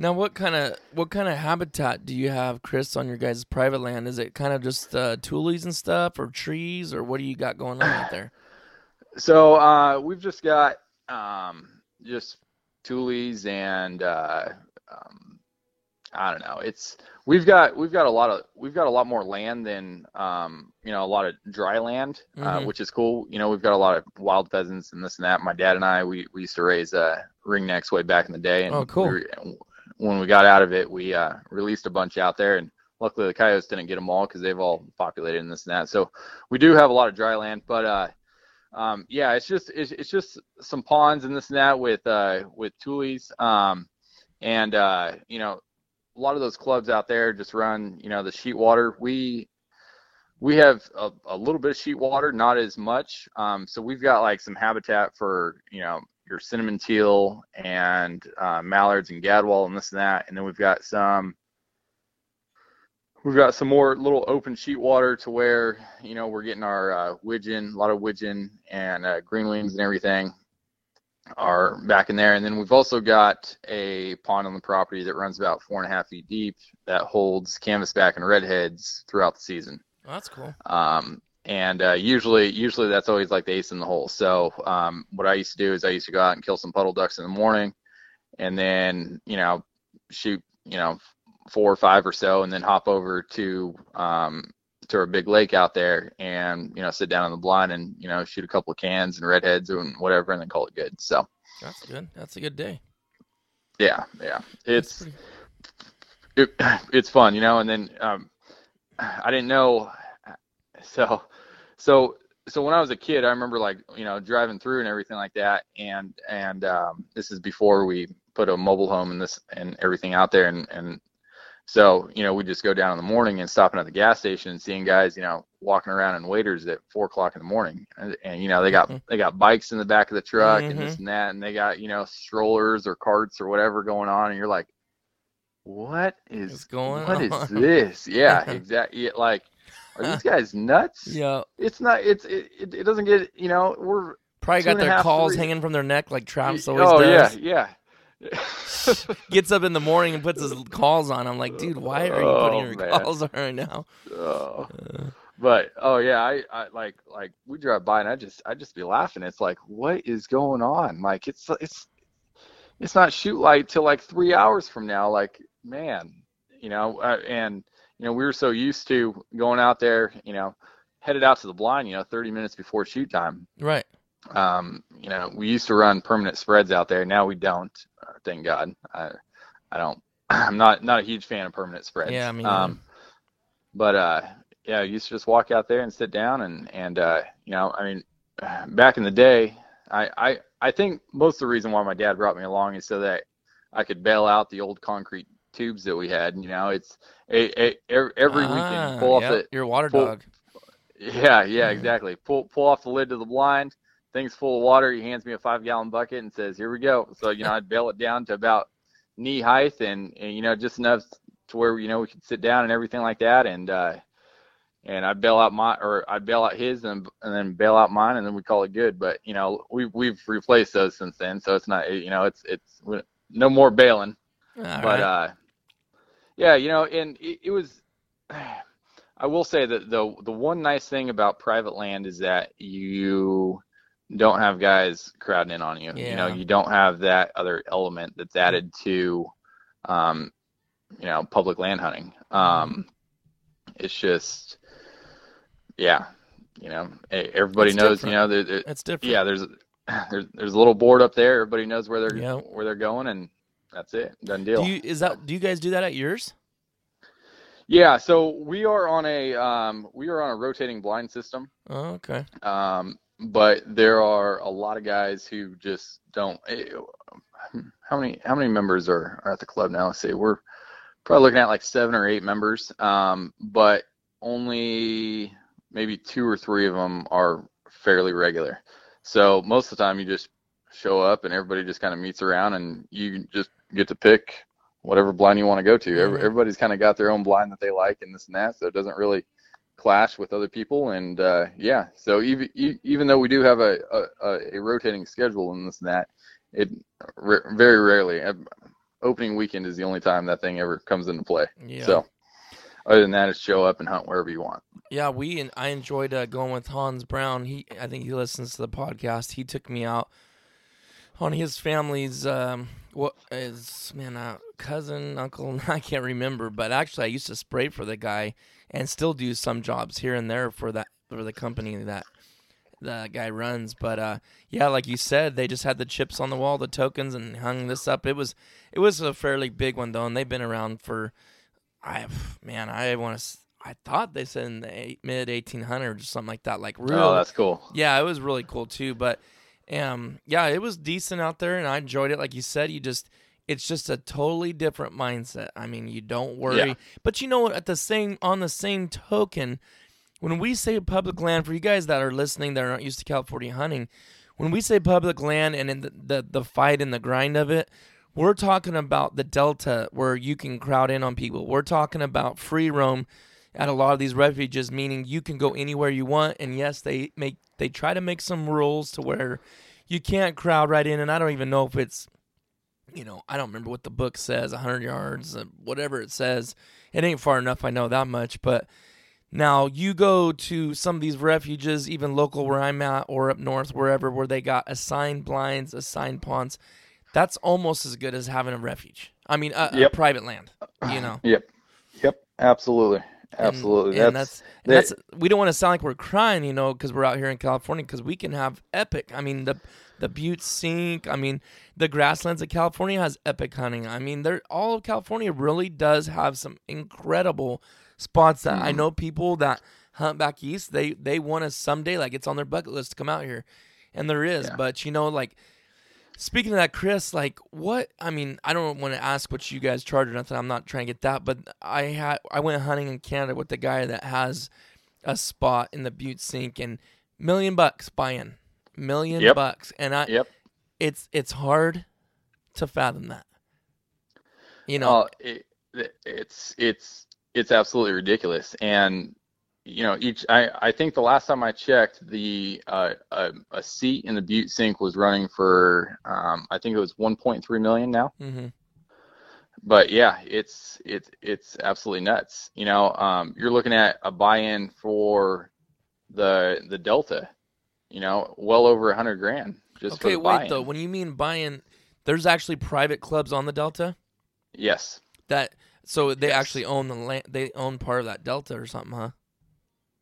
Now, what kind of what kind of habitat do you have, Chris, on your guys' private land? Is it kind of just uh, tulies and stuff, or trees, or what do you got going on out there? so uh, we've just got um, just tulies and uh, um, I don't know. It's we've got we've got a lot of we've got a lot more land than um, you know a lot of dry land, uh, Mhm. which is cool. You know we've got a lot of wild pheasants and this and that. My dad and I we, we used to raise uh, ringnecks way back in the day, and Oh, cool. we were- when we got out of it, we uh, released a bunch out there, and luckily the coyotes didn't get them all because they've all populated and this and that. So we do have a lot of dry land, but uh, um, yeah, it's just it's, it's just some ponds and this and that with uh, with tulies, um, and uh, you know a lot of those clubs out there just run you know the sheet water. We we have a, a little bit of sheet water, not as much. Um, so we've got like some habitat for you know your cinnamon teal and uh, mallards and gadwall and this and that, and then we've got some we've got some more little open sheet water to where you know we're getting our uh, widgeon, a lot of widgeon and uh, green wings and everything are back in there. And then we've also got a pond on the property that runs about four and a half feet deep that holds canvasback and redheads throughout the season. Oh, that's cool. Um, and uh, usually, usually that's always like the ace in the hole. So um, what I used to do is I used to go out and kill some puddle ducks in the morning, and then you know shoot you know four or five or so, and then hop over to um, to a big lake out there and you know sit down on the blind and you know shoot a couple of cans and redheads and whatever, and then call it good. So That's good. That's a good day. yeah, yeah, it's pretty- it, it's fun, you know. And then um, I didn't know, so so so when I was a kid, I remember like you know driving through and everything like that, and and um, this is before we put a mobile home and this and everything out there, and and so you know we just go down in the morning and stopping at the gas station and seeing guys you know walking around in waders at four o'clock in the morning, and, and you know they got Mhm. they got bikes in the back of the truck and Mhm. this and that, and they got you know strollers or carts or whatever going on, and you're like, what is What's going what is on? this? Yeah, exactly. Like, are these guys nuts? Yeah. It's not. It's it, it, it doesn't get. You know, we're. Probably got their calls three- hanging from their neck like Travis always oh does. yeah, yeah. Gets up in the morning and puts his calls on. I'm like, dude, why are you putting Oh, your man. calls on right now? oh. Uh, But oh yeah, I, I like like we drive by and I just I just be laughing. It's like, what is going on? Like it's it's it's not shoot light till like three hours from now. Like man, you know, uh, and you know we were so used to going out there, you know, headed out to the blind, you know, 30 minutes before shoot time. right. Um, you know, we used to run permanent spreads out there. Now we don't. Uh, thank God. I, I don't. I'm not not a huge fan of permanent spreads. Yeah, I mean. Um, but uh, yeah, I used to just walk out there and sit down and and uh, you know, I mean, back in the day, I I I think most of the reason why my dad brought me along is so that I could bail out the old concrete tubes that we had. You know, it's a, a, every, Ah, weekend pull off yep, the Your water pull- dog. yeah, yeah, Mhm. exactly. Pull pull off the lid to the blind. Thing's full of water. He hands me a five gallon bucket and says, "Here we go." So you know, I'd bail it down to about knee height, and, and you know, just enough to where you know we could sit down and everything like that. And uh, and I'd bail out my or I'd bail out his and and then bail out mine, and then we call it good. But you know, we we've replaced those since then, so it's not you know, it's it's no more bailing All but right. uh yeah you know and it, it was i will say that the the one nice thing about private land is that you don't have guys crowding in on you Yeah. you know you don't have that other element that's added to um you know public land hunting um it's just yeah you know everybody It's knows you different. know there, there- it's different. yeah there's there's there's a little board up there everybody knows where they're Yep. where they're going and that's it done deal Do you is that do you guys do that at yours? Yeah, so we are on a um, we are on a rotating blind system, Oh, okay. um, but there are a lot of guys who just don't. eh, How many how many members are, are at the club now? Let's see, we're probably looking at like seven or eight members, um, but only maybe two or three of them are fairly regular. So most of the time, you just show up and everybody just kind of meets around, and you just get to pick whatever blind you want to go to. Mhm. everybody's kind of got their own blind that they like and this and that, so it doesn't really clash with other people. And uh, yeah, so even even though we do have a, a, a rotating schedule and this and that, it r- very rarely. Opening weekend is the only time that thing ever comes into play. Yeah. So other than that, it's show up and hunt wherever you want. Yeah, we and I enjoyed uh, going with Hans Brown. He, I think he listens to the podcast. He took me out on his family's um, what is man, uh, cousin, uncle. I can't remember, but actually, I used to spray for the guy and still do some jobs here and there for that for the company that the guy runs. But uh, yeah, like you said, they just had the chips on the wall, the tokens, and hung this up. It was it was a fairly big one though, and they've been around for. I man, I want to. I thought they said in the eight, mid 1800s or something like that. Like real. Oh, that's cool. yeah, it was really cool too. But um, yeah, it was decent out there, and I enjoyed it. Like you said, you just it's just a totally different mindset. I mean, you don't worry. Yeah. But you know what? At the same on the same token, when we say public land, for you guys that are listening that are not used to California hunting, when we say public land and in the, the, the fight and the grind of it, we're talking about the Delta where you can crowd in on people. We're talking about free roam at a lot of these refuges, meaning you can go anywhere you want. And yes, they make they try to make some rules to where you can't crowd right in. And I don't even know if it's, you know, I don't remember what the book says, 100 yards, uh, whatever it says. It ain't far enough. I know that much, but now you go to some of these refuges, even local where I'm at or up north, wherever, where they got assigned blinds, assigned ponds. That's almost as good as having a refuge. I mean, a, a private land. You know, Yep. Yep. Absolutely. And- Absolutely. and that's, that's, and that- that's we don't want to sound like we're crying, you know, because we're out here in California, because we can have epic. I mean, the the Butte Sink. I mean, the grasslands of California has epic hunting. I mean, there all of California really does have some incredible spots that I Mhm. know people that hunt back east. They they want to someday like it's on their bucket list to come out here, and there is. Yeah. But you know, like speaking of that, Chris, like what? I mean, I don't want to ask what you guys charge or nothing. I'm not trying to get that, but I had I went hunting in Canada with the guy that has a spot in the Butte Sink and million bucks buy-in, million Yep. bucks, and I Yep. it's it's hard to fathom that. You know, Uh, it, it's it's it's absolutely ridiculous, and you know each. I I think the last time I checked, the uh, a, a seat in the Butte Sink was running for um, I think it was 1.3 million now. hmm But yeah, it's it's it's absolutely nuts. You know, um, you're looking at a buy-in for the the Delta. You know, well over a hundred grand just okay, wait buy-in. though. When you mean buy-in, there's actually private clubs on the Delta Yes. that so they Yes. actually own the land. They own part of that Delta or something, huh?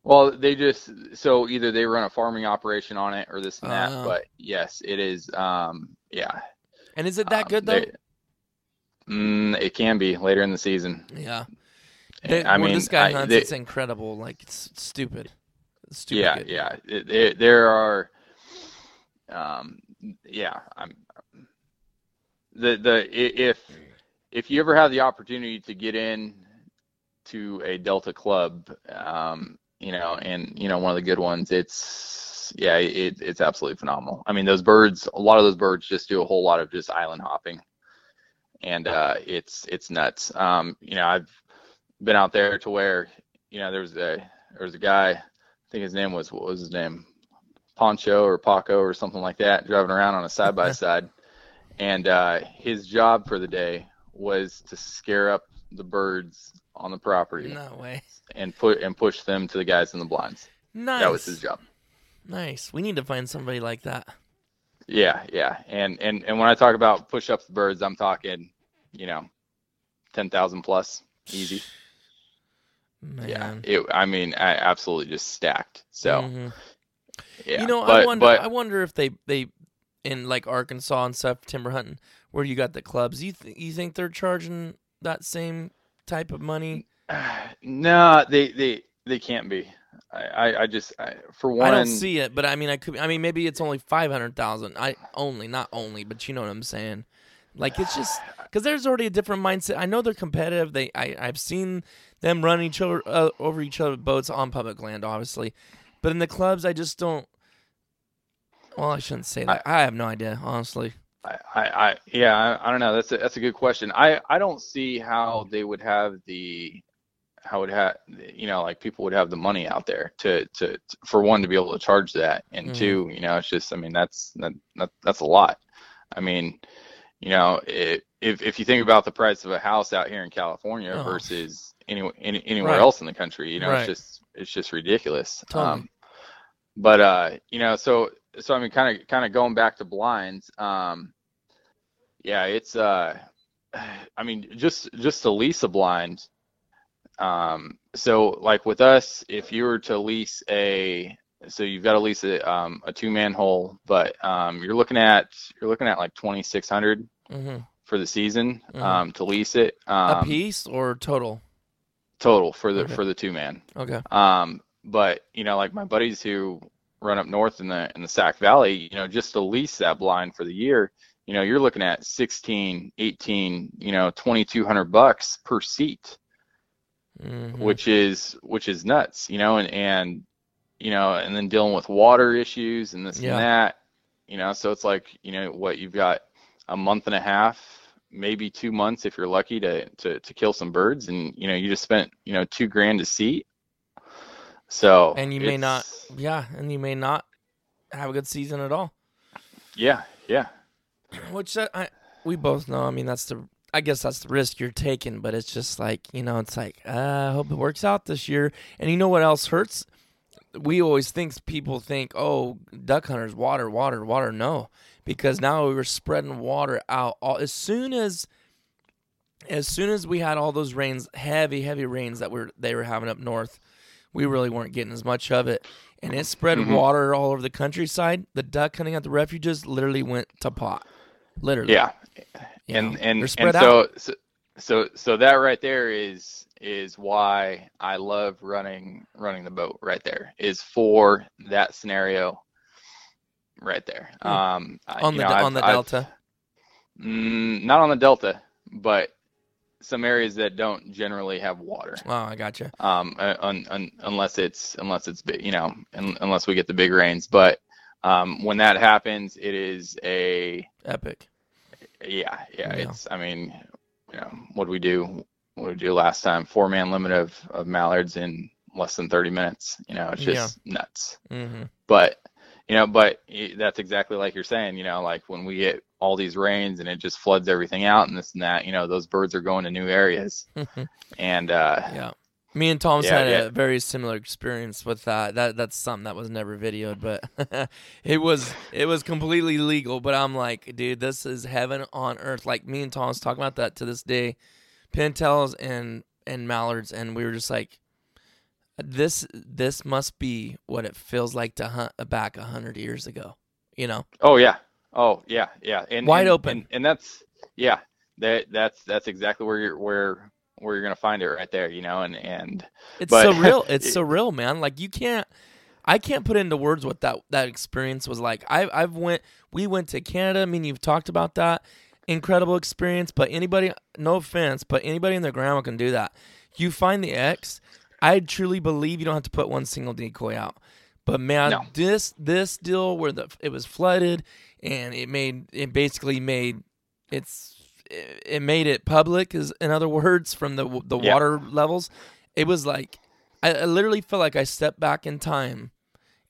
Well, they just so either they run a farming operation on it or this and that. Oh. But yes, it is. Um, yeah. And is it that Um, good though? they- mm, it can be later in the season. yeah. They, I mean, this guy I- hunts, they- it's incredible. Like it's stupid. It's stupid. yeah, good. yeah. It, it, there are. Um, yeah. I'm. The the if if you ever have the opportunity to get in to a Delta club, um, you know, and you know one of the good ones, it's yeah, it, it's absolutely phenomenal. I mean, those birds, a lot of those birds just do a whole lot of just island hopping, and uh, it's it's nuts. Um, you know, I've been out there to where you know there was a there was a guy, I think his name was what was his name, Poncho or Paco or something like that, driving around on a side by side, and uh, his job for the day was to scare up the birds on the property No way. and put and push them to the guys in the blinds. Nice. That was his job. Nice. We need to find somebody like that. Yeah, yeah. And and and when I talk about push up the birds, I'm talking, you know, ten thousand plus, easy. Man. Yeah. It. I mean, I absolutely just stacked. So Mhm. yeah. you know, I wonder. But I wonder if they they in like Arkansas and stuff, timber hunting, where you got the clubs. You th- you think they're charging that same type of money? no, they they they can't be. I I, I just I, for one. I don't see it, but I mean, I could. I mean, maybe it's only five hundred thousand. I only, not only, but you know what I'm saying. Like it's just because there's already a different mindset. I know they're competitive. They, I, I've seen them run each other uh, over each other boats on public land, obviously, but in the clubs, I just don't. Well, I shouldn't say that. I have no idea, honestly. I, I, I yeah, I, I don't know. That's a that's a good question. I I don't see how they would have the how would have you know like people would have the money out there to to, to for one to be able to charge that and Mhm. two you know it's just I mean that's that, that that's a lot. I mean you know it, if if you think about the price of a house out here in California Oh. versus any, any anywhere Right. else in the country, you know Right. it's just it's just ridiculous. Totally. Um, but uh, you know, so so I mean, kind of kind of going back to blinds. Um, yeah, it's uh, I mean, just just to lease a blind. Um, so like with us, if you were to lease a, so you've got to lease a um, a two man hole, but um, you're looking at you're looking at like twenty six hundred hmm for the season Mhm. um, to lease it a um, piece or total? total for the Okay. for the two man. Okay. Um, but you know, like my buddies who run up north in the in the Sac Valley, you know, just to lease that blind for the year, you know, you're looking at 16, 18, you know, 2200 bucks per seat, Mhm. which is which is nuts, you know, and and you know, and then dealing with water issues and this Yeah. and that, you know, so it's like, you know, what you've got a month and a half, maybe two months if you're lucky to to to kill some birds and you know, you just spent, you know, 2 grand a seat. So and you may not. Yeah, and you may not have a good season at all. Yeah, yeah. Which uh, I we both know. I mean, that's the I guess that's the risk you're taking. But it's just like you know, it's like uh, I hope it works out this year. And you know what else hurts? We always think people think, oh, duck hunters, water, water, water. No, because now we were spreading water out. All, as soon as as soon as we had all those rains, heavy, heavy rains that were they were having up north, we really weren't getting as much of it. And it spread Mhm. water all over the countryside. The duck hunting at the refuges literally went to pot. Literally. Yeah. You and know, and and so, so so so that right there is is why I love running running the boat right there is for that scenario right there. Hmm. Um, on the know, on I've- the I've- delta. Mm, not on the delta, but some areas that don't generally have water. Oh, I gotcha. Um, uh, un, un, unless it's unless it's big, you know, un, unless we get the big rains. But um, when that happens, it is a Epic. yeah, yeah. Yeah. It's I mean, you know, what do we do? What did we do last time? Four man limit of of mallards in less than 30 minutes. You know, it's Yeah. just nuts hmm but you know but that's exactly like you're saying you know like when we get all these rains and it just floods everything out and this and that you know those birds are going to new areas and uh yeah. Me and Tom's Yeah, had yeah. a very similar experience with that. That that's something that was never videoed, but it was it was completely legal. But I'm like, dude, this is heaven on earth. Like me and Tom's talking about that to this day, pintails and and mallards, and we were just like, this this must be what it feels like to hunt back a hundred years ago. You know? oh yeah oh yeah yeah and Wide and- open. and, and that's yeah that that's that's exactly where you're where where you're gonna find it right there you know and and It's But- so real. It's so real, man. Like you can't I can't put into words what that that experience was like. I I've went we went to Canada. I mean, you've talked about that incredible experience, but anybody no offense, but anybody in their grandma can do that. You find the X, I truly believe you don't have to put one single decoy out. But man, No. this this deal where the it was flooded and it made it basically made it's it made it public is in other words from the the Yeah. water levels it was like I, I literally felt like i stepped back in time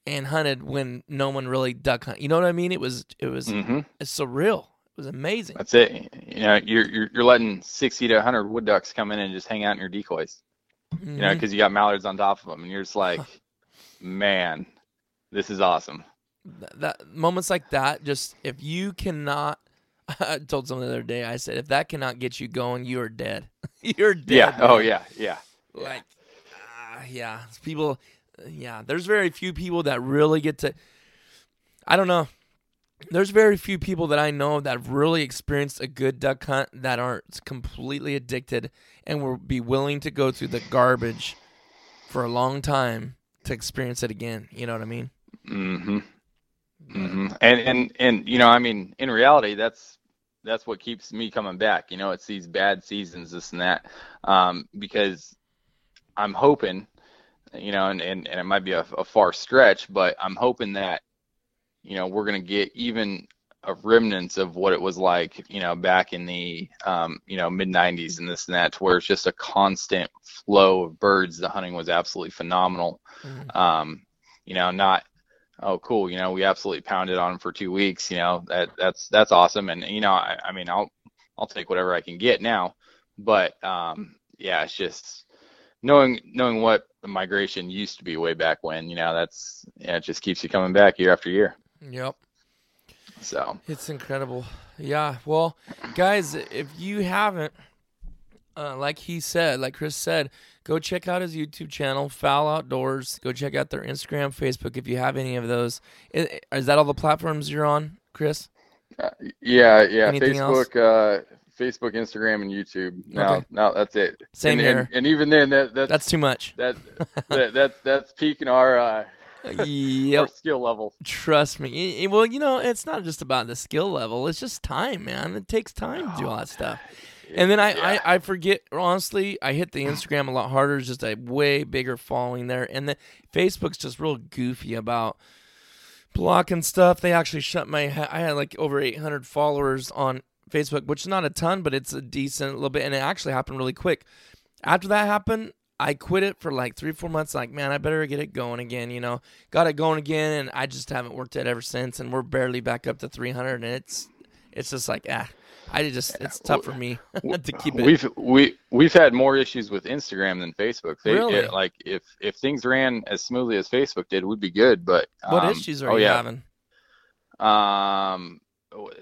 and hunted when no one really duck hunt you know what i mean? It was it was mhm, it's surreal. It was amazing. That's it. You know you're, you're you're letting 60 to 100 wood ducks come in and just hang out in your decoys you know because you got mallards on top of them and you're just like man this is awesome. Th- that moments like that just if you cannot i told someone the other day i said if that cannot get you going you are dead. You're dead yeah. Oh yeah. Yeah. Like uh, yeah. People yeah there's very few people that really get to i don't know. There's very few people that i know that have really experienced a good duck hunt that aren't completely addicted and will be willing to go through the garbage for a long time to experience it again you know what i mean Mm-hmm. Mm-hmm. And and and you know, I mean, in reality, that's that's what keeps me coming back. You know, it's these bad seasons, this and that, um, because I'm hoping, you know, and and, and it might be a, a far stretch, but I'm hoping that, you know, we're gonna get even a remnants of what it was like, you know, back in the, um, you know, mid '90s and this and that, to where it's just a constant flow of birds. The hunting was absolutely phenomenal Mhm. um, you know, not oh cool, you know, we absolutely pounded on them for two weeks, you know, that that's that's awesome, and you know, I, I mean, I'll I'll take whatever I can get now, but um, yeah, it's just knowing knowing what the migration used to be way back when, you know, that's yeah, it just keeps you coming back year after year. yep So It's incredible. Yeah. Well, guys, if you haven't, uh, like he said, like Chris said, go check out his YouTube channel, FAL Outdoors. Go check out their Instagram, Facebook, if you have any of those. I- Is that all the platforms you're on, Chris? uh, yeah, yeah, Anything? Facebook, uh, Facebook, Instagram, and YouTube. No, Okay. no, that's it. Same and, here. And, and even then, that that's That's too much. that, that that that's peaking our yep. skill level. Trust me. Well, you know, it's not just about the skill level. It's just time, man. It takes time to do all oh, that stuff. And then I, Yeah. I, I forget, honestly, I hit the Instagram a lot harder. It's just a way bigger following there. And then Facebook's just real goofy about blocking stuff. They actually shut my, I had like over 800 followers on Facebook, which is not a ton, but it's a decent little bit. And it actually happened really quick. After that happened, I quit it for like three, four months. Like, man, I better get it going again. You know, got it going again, and I just haven't worked it ever since. And we're barely back up to 300, and it's, it's just like, ah, I just, it's tough for me to keep it. We've we we've had more issues with Instagram than Facebook. They, Really? it- like if if things ran as smoothly as Facebook did, we'd be good. But what um, issues are oh you yeah, having? um,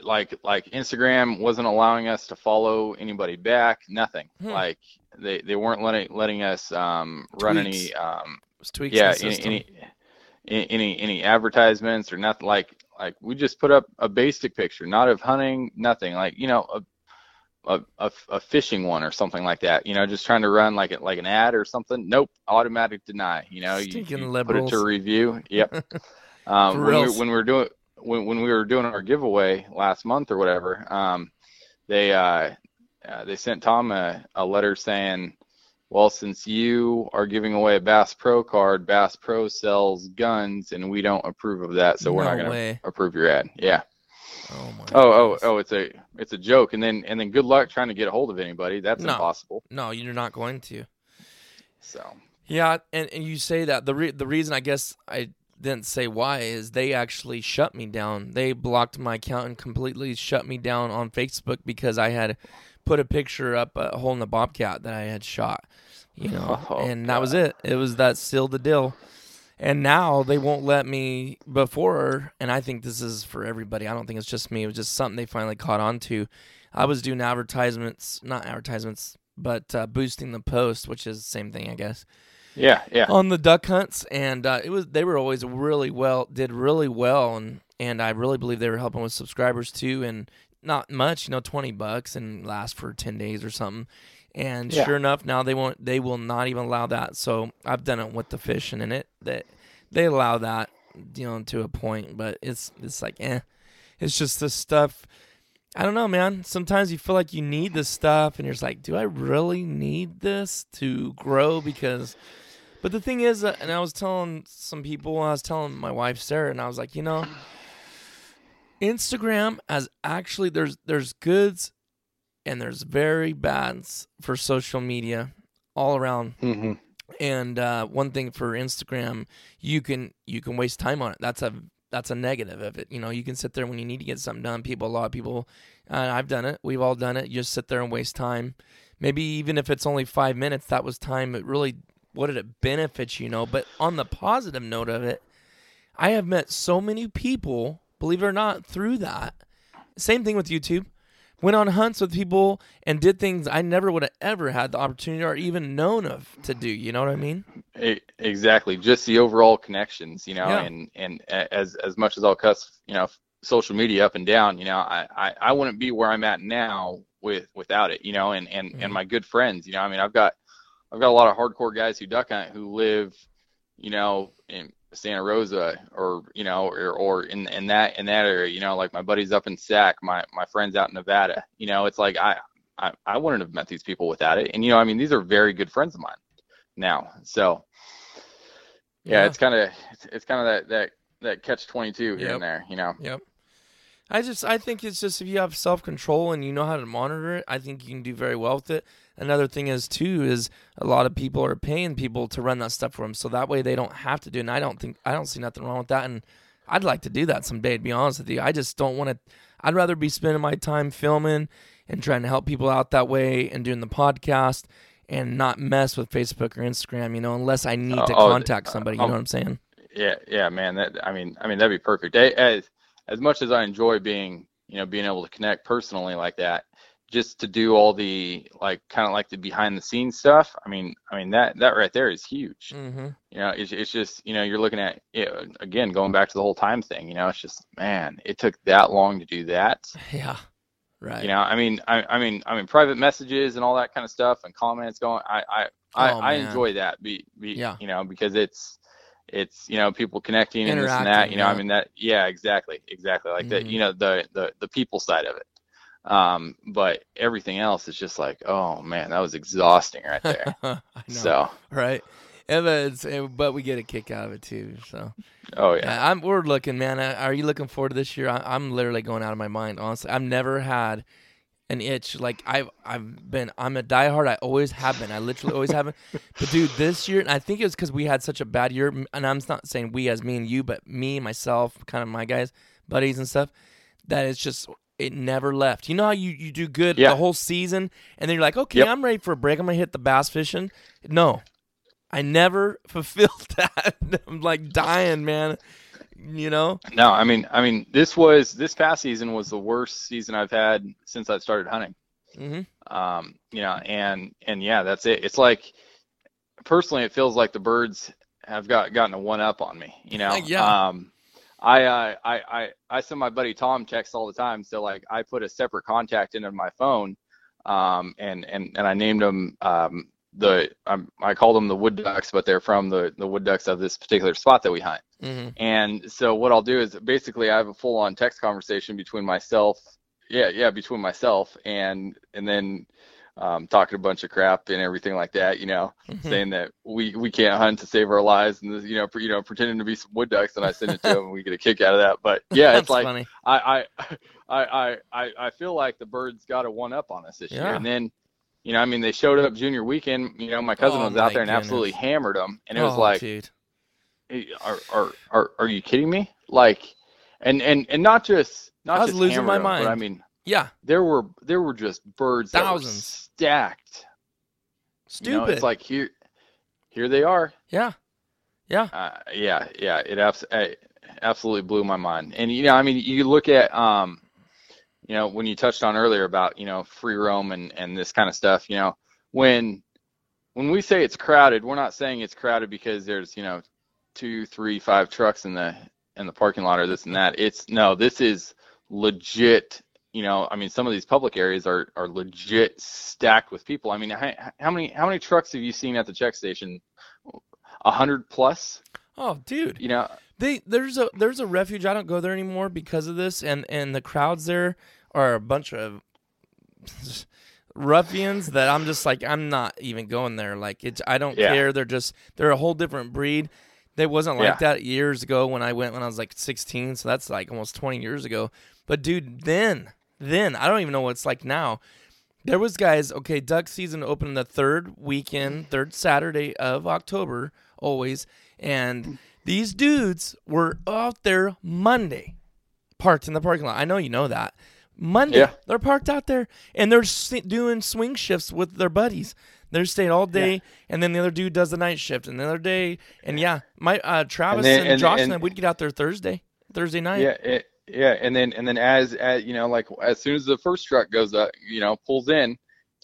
like like Instagram wasn't allowing us to follow anybody back. Nothing. Hmm. Like they they weren't letting letting us um run Tweaks. any um tweaks yeah any, any any any any advertisements or nothing like like we just put up a basic picture not of hunting nothing like you know a, a, a, a fishing one or something like that. You know, just trying to run like it like an ad or something. Nope, automatic deny. You know, you, you put it to review. Yep. um, when, we, when we were doing when when we were doing our giveaway last month or whatever, um, they uh, uh, they sent Tom a, a letter saying, well, since you are giving away a Bass Pro card, Bass Pro sells guns, and we don't approve of that, so we're No not going to approve your ad. Yeah. Oh my. Oh, oh, oh! It's a it's a joke, and then and then good luck trying to get a hold of anybody. That's No. impossible. No, you're not going to. So Yeah, and, and you say that the re- the reason I guess I didn't say why is they actually shut me down. They blocked my account and completely shut me down on Facebook because I had put a picture up uh, holding the bobcat that I had shot. You know, Oh, and that was it. It was that sealed the deal. And now they won't let me before, and I think this is for everybody. I don't think it's just me. It was just something they finally caught on to. I was doing advertisements, not advertisements, but uh, boosting the post, which is the same thing, I guess yeah, yeah, on the duck hunts, and uh, it was they were always really well, did really well, and and I really believe they were helping with subscribers too, and not much, you know, twenty bucks and last for ten days or something. And Yeah. sure enough, now they won't, they will not even allow that. So I've done it with the fishing, and it that they allow that, you know, to a point, but it's it's like, eh, it's just this stuff. I don't know, man. Sometimes you feel like you need this stuff, and you're just like, do I really need this to grow? Because but the thing is, uh, and I was telling some people, I was telling my wife Sarah, and I was like, you know, Instagram has actually there's there's goods and there's very bads for social media all around. hmm And uh, one thing for Instagram, you can you can waste time on it. That's a that's a negative of it. You know, you can sit there when you need to get something done. People, a lot of people, and I've done it. We've all done it. You just sit there and waste time. Maybe even if it's only five minutes, that was time. It really, what did it benefit? You know. But on the positive note of it, I have met so many people, believe it or not, through that. Same thing with YouTube. Went on hunts with people and did things I never would have ever had the opportunity or even known of to do. You know what I mean? Exactly. Just the overall connections, you know, Yeah. and and as as much as I'll cuss, you know, social media up and down, you know, I I, I wouldn't be where I'm at now with without it, you know, and and Mhm. and my good friends, you know, I mean, I've got I've got a lot of hardcore guys who duck hunt who live, you know, in Santa Rosa or you know or, or in in that in that area, you know, like my buddies up in Sac, my my friends out in Nevada, you know, it's like I I, I wouldn't have met these people without it, and you know, I mean, these are very good friends of mine now, so yeah, it's kind of it's, it's kind of that that that catch 22 here Yep. and there, you know. Yep. I just I think it's just if you have self control and you know how to monitor it, I think you can do very well with it. Another thing is too is a lot of people are paying people to run that stuff for them, so that way they don't have to do. it. And I don't think I don't see nothing wrong with that. And I'd like to do that someday. To be honest with you, I just don't want to. I'd rather be spending my time filming and trying to help people out that way and doing the podcast and not mess with Facebook or Instagram. You know, unless I need to Oh, oh, contact somebody. You um, know what I'm saying? Yeah, yeah, man. That I mean, I mean that'd be perfect. As as much as I enjoy being, you know, being able to connect personally like that, just to do all the like kind of like the behind the scenes stuff. I mean, I mean that that right there is huge. Mm-hmm. You know, it's it's just you know you're looking at it, again going back to the whole time thing. You know, it's just man, it took that long to do that. Yeah. Right. You know, I mean, I, I mean, I mean, private messages and all that kind of stuff and comments going. I, I, I, Oh, I enjoy that. Be, be, Yeah. you know, because it's, it's, you know, people connecting and this and that. You know, I mean that. Yeah, exactly, exactly. Like that. Mhm. You know, the, the, the people side of it. Um, but everything else is just like, oh man, that was exhausting right there. I know. so, right. But, it's, but we get a kick out of it too. So oh yeah, yeah, I'm we're looking, man. Are you looking forward to this year? I, I'm literally going out of my mind. Honestly, I've never had an itch like I've I've been. I'm a diehard. I always have been. I literally always have been. But dude, this year, and I think it was because we had such a bad year. And I'm not saying we as me and you, but me, myself, kind of my guys, buddies and stuff. That it's just it never left. You know how you, you do good Yeah. the whole season, and then you're like, okay, Yep. I'm ready for a break. I'm gonna hit the bass fishing. No, I never fulfilled that. I'm like dying, man. You know? no, I mean, I mean, this was this past season was the worst season I've had since I started hunting. hmm um you know and and yeah that's it it's like personally it feels like the birds have got gotten a one up on me you know Yeah. um I, uh, I I I send my buddy Tom texts all the time so like I put a separate contact into my phone um, and and and I named them um, the um, I called them the wood ducks, but they're from the the wood ducks of this particular spot that we hunt. hmm And so what I'll do is basically I have a full on text conversation between myself, yeah, yeah, between myself and and then um, talking a bunch of crap and everything like that, you know, Mm-hmm. saying that we we can't hunt to save our lives and you know, pre, you know, pretending to be some wood ducks, and I send it to them and we get a kick out of that. But yeah, it's like funny. I I I I I feel like the birds got a one up on us this year, and then. You know, I mean, they showed up junior weekend. You know, my cousin Oh, was out my there and absolutely hammered them, and it was oh, like, dude. Are are are are you kidding me? Like, and and and not just not I was just losing my hammer 'em, but I mean, Yeah, there were there were just birds Thousands. stacked. stupid. You know, it's like here here they are. yeah, yeah, Uh, yeah, yeah, it abs- eh, absolutely blew my mind. And you know, I mean, you look at um, you know, when you touched on earlier about you know free roam and and this kind of stuff. You know, when when we say it's crowded, we're not saying it's crowded because there's you know two, three, five trucks in the in the parking lot or this and that. It's no, this is legit. You know, I mean, some of these public areas are are legit stacked with people. I mean, how, how many how many trucks have you seen at the check station? A hundred plus. Oh, dude. You know, They there's a there's a refuge. I don't go there anymore because of this, and and the crowds there are a bunch of ruffians that I'm just like I'm not even going there. Like it's I don't Yeah. care. They're just they're a whole different breed. They wasn't like Yeah. that years ago when I went when I was like 16. So that's like almost 20 years ago. But dude, then then I don't even know what it's like now. There was guys. Okay, duck season opened the third weekend, third Saturday of October, always, and these dudes were out there Monday, parked in the parking lot. I know you know that. Monday, Yeah. they're parked out there, and they're doing swing shifts with their buddies. They're staying all day, and then the other dude does the night shift, and the other day, and yeah, my uh, Travis and, then- and- Josh and- and I, we'd get out there Thursday, Thursday night. yeah, it, yeah, and then and then as as you know, like as soon as the first truck goes up, you know, pulls in,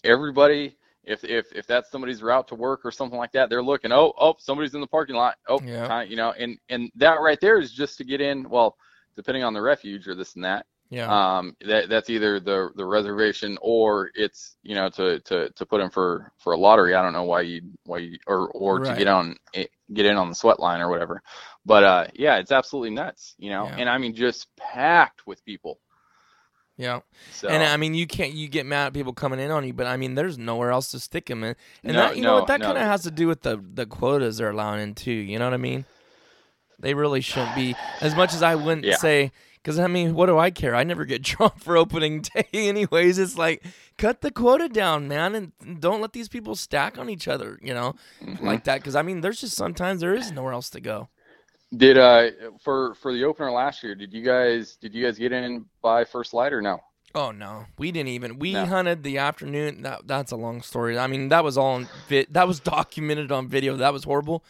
everybody. If, if if that's somebody's route to work or something like that, they're looking. Oh, oh, somebody's in the parking lot. Oh, Yeah. you know, and and that right there is just to get in. Well, depending on the refuge or this and that. Yeah, Um, that that's either the the reservation or it's you know to to to put in for for a lottery. I don't know why you why you or or Right. to get on eh, get in on the sweat line or whatever. But uh, yeah, it's absolutely nuts. You know, Yeah. and I mean just packed with people. yeah. So And I mean, you can't you get mad at people coming in on you, but I mean, there's nowhere else to stick them in. And No, that you know what that no. kind of has to do with the the quotas they're allowing in too. You know what I mean? They really shouldn't be as much as I wouldn't Yeah. say. Because I mean, what do I care? I never get drawn for opening day, anyways. It's like cut the quota down, man, and don't let these people stack on each other. You know, Mhm. like that. Because I mean, there's just sometimes there is nowhere else to go. did uh for for the opener last year, did you guys did you guys get in by first light or no? Oh no, we didn't even. We No. hunted the afternoon. That that's a long story. I mean, that was all on. That was documented on video. That was horrible.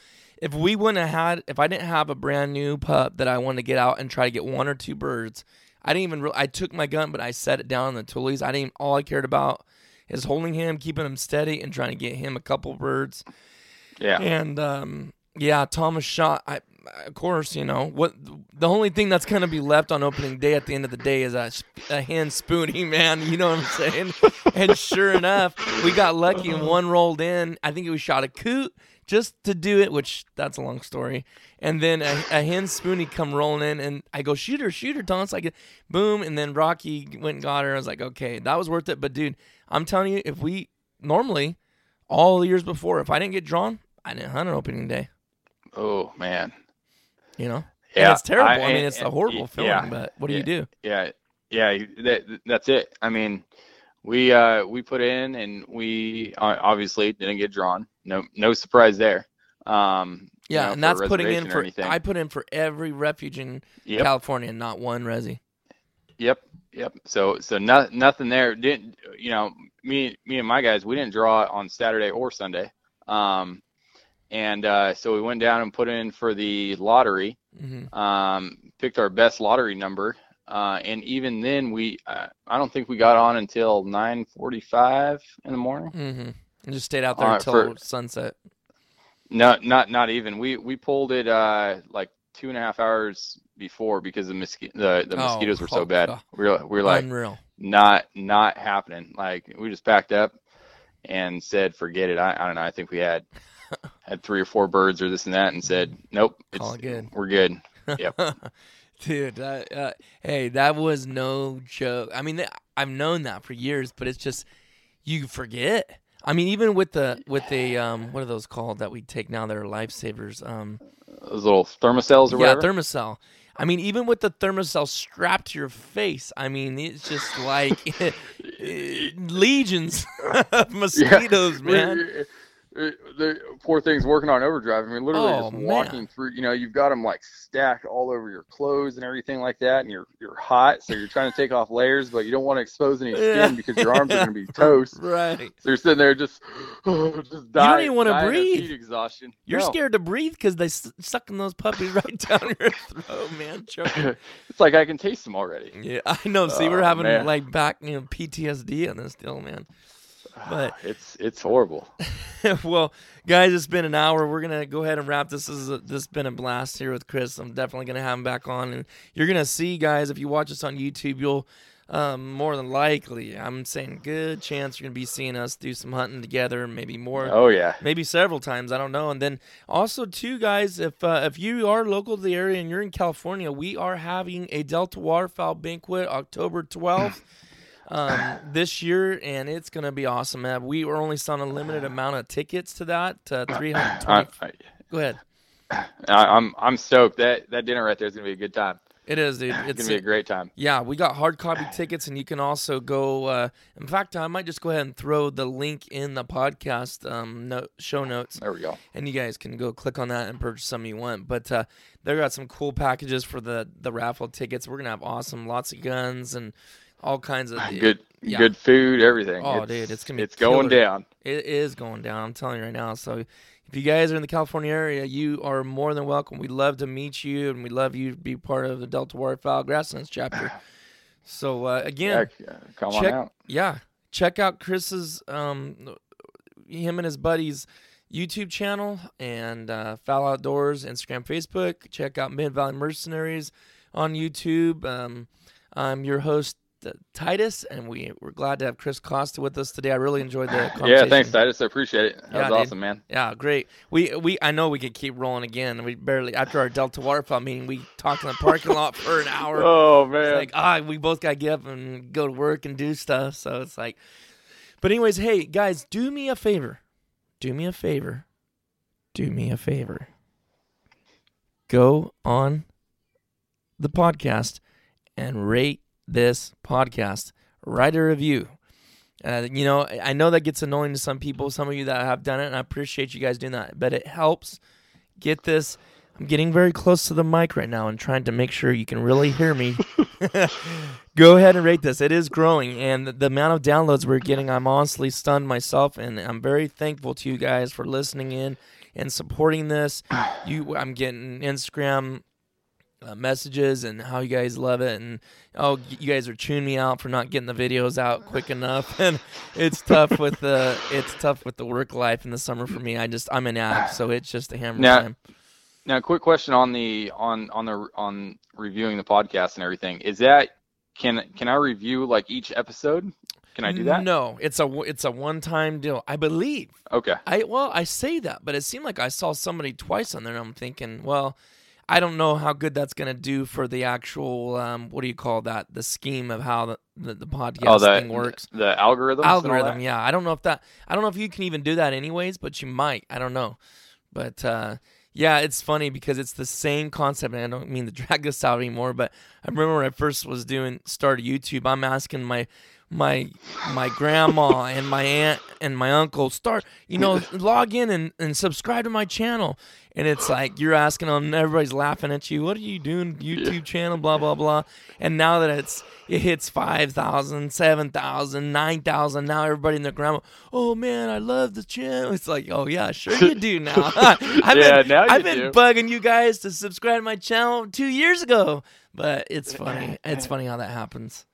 If we wouldn't have had, if I didn't have a brand new pup that I wanted to get out and try to get one or two birds, I didn't even. Re- I took my gun, but I set it down on the toolies. I didn't. All I cared about is holding him, keeping him steady, and trying to get him a couple birds. Yeah. And um, yeah, Thomas shot. I, of course, you know what. The only thing that's gonna be left on opening day at the end of the day is a, a hen spoonie, man. You know what I'm saying? and sure enough, we got lucky and one rolled in. I think it was shot a coot just to do it, which that's a long story. And then a, a hen spoonie come rolling in, and I go shoot her, shoot her, Thomas. Like boom, and then Rocky went and got her. I was like, okay, that was worth it. But dude, I'm telling you, if we normally all the years before, if I didn't get drawn, I didn't hunt on opening day. Oh man. You know, Yeah. and it's terrible. I, and- mean, it's a and- horrible feeling. yeah, but what do yeah. you do? Yeah, yeah, that that's it. I mean, we uh we put in and we uh, obviously didn't get drawn. No no surprise there. Um you Yeah, know, and that's putting in for. I put in for every refuge in Yep. California, not one resi. Yep, yep. So so no, nothing there. Didn't you know me me and my guys we didn't draw on Saturday or Sunday. Um and uh so we went down and put in for the lottery. hmm Um picked our best lottery number. Uh and even then we uh, I don't think we got on until 9:45 in the morning. hmm And just stayed out there until sunset. No, not not even. We we pulled it uh like two and a half hours before because the mosqui- the the Oh, mosquitoes were oh, so bad. God. We were we were like Unreal. not not happening. Like we just packed up and said, forget it. I, I don't know. I think we had had three or four birds or this and that, and said, nope, it's Call it good. We're good. Yep. Dude, uh, uh, hey, that was no joke. I mean, I've known that for years, but it's just you forget. I mean, even with the with the um, what are those called that we take now? They're lifesavers. Um, Those little Thermacells or yeah, whatever. Yeah, Thermacell. I mean, even with the Thermacell strapped to your face, I mean, it's just like legions of mosquitoes, man. Uh, The poor thing's working on overdrive. I mean, literally Oh, just man. walking through. You know, you've got them like stacked all over your clothes and everything like that, and you're you're hot, so you're trying to take off layers, but you don't want to expose any skin Yeah. because your arms are going to be toast. Right. So you're sitting there just, just dying. You don't even wanna breathe. Heat exhaustion. You're No. scared to breathe because they sucking those puppies right down your throat, man. Choking. It's like I can taste them already. Yeah, I know. See, we're Oh, having man. like back, you know, PTSD on this deal, man. But It's it's horrible. well, guys, it's been an hour. We're gonna go ahead and wrap. This is a, this has been a blast here with Chris. I'm definitely gonna have him back on, and you're gonna see, guys. If you watch us on YouTube, you'll um, more than likely, I'm saying, good chance you're gonna be seeing us do some hunting together, maybe more Oh yeah. maybe several times. I don't know. And then also too, guys, if uh, if you are local to the area and you're in California, we are having a Delta Waterfowl banquet October 12th. Um, this year, and it's gonna be awesome, man. We were only selling a limited amount of tickets to that. Uh, I, I, Go ahead. I- I'm I'm stoked. That that dinner right there is gonna be a good time. It is, dude. It's It's gonna be a great time. Yeah, we got hard copy tickets, and you can also go. Uh, in fact, I might just go ahead and throw the link in the podcast um, show notes. There we go. and you guys can go click on that and purchase some you want. But uh, they got some cool packages for the the raffle tickets. We're gonna have awesome, lots of guns and all kinds of Good Yeah. good food, everything. Oh, dude, it's gonna be it's going down. It is going down. I'm telling you right now. So if you guys are in the California area, you are more than welcome. We'd love to meet you, and we'd love you to be part of the Delta Waterfowl Grasslands chapter. So uh, again, yeah, come check, on out. Yeah, check out Chris's, um, him and his buddies' YouTube channel and uh, FAL Outdoors Instagram, Facebook. Check out Mid Valley Mercenaries on YouTube. Um, I'm your host. Titus, and we we're glad to have Chris Costa with us today. I really enjoyed the conversation. Yeah, thanks, Titus. I appreciate it. That Yeah, was dude. awesome, man. Yeah, great. We we I know we could keep rolling again. We barely after our Delta Waterfowl meeting, we talked in the parking lot for an hour. Oh It's man. like ah, we both got to get up and go to work and do stuff. So it's like, but anyways, hey guys, do me a favor. Do me a favor. Do me a favor. Go on the podcast and rate this podcast. Write a review. Uh, you know, I know that gets annoying to some people, some of you that have done it, and I appreciate you guys doing that. But it helps get this. I'm getting very close to the mic right now and trying to make sure you can really hear me. Go ahead and rate this. It is growing, and the, the amount of downloads we're getting, I'm honestly stunned myself, and I'm very thankful to you guys for listening in and supporting this. You, I'm getting Instagram uh, messages and how you guys love it, and oh, you guys are chewing me out for not getting the videos out quick enough, and it's tough with the it's tough with the work life in the summer for me. I just I'm an addict, so it's just a hammer Now- time. Now, quick question on the on on the on reviewing the podcast and everything. Is that can can I review like each episode? Can I do that? No, it's a it's a one time deal. I believe. Okay. I well, I say that, but it seemed like I saw somebody twice on there. and I'm thinking, well, I don't know how good that's gonna do for the actual um, what do you call that? The scheme of how the the, the podcast oh, the thing works. the algorithm. Algorithm, yeah. I don't know if that. I don't know if you can even do that anyways, but you might. I don't know, but uh, yeah, it's funny because it's the same concept. And I don't mean to drag this out anymore, but I remember when I first was doing started YouTube. I'm asking my my my grandma and my aunt and my uncle start you know log in and, and subscribe to my channel and it's like you're asking them everybody's laughing at you. What are you doing youtube channel blah blah blah. And now that it's it hits 5000 7000 9000 now everybody in their grandma oh man i love the channel. It's like oh yeah sure you do now. I've Yeah, been, now I've been do. bugging you guys to subscribe to my channel two years ago. But it's funny. It's funny how that happens.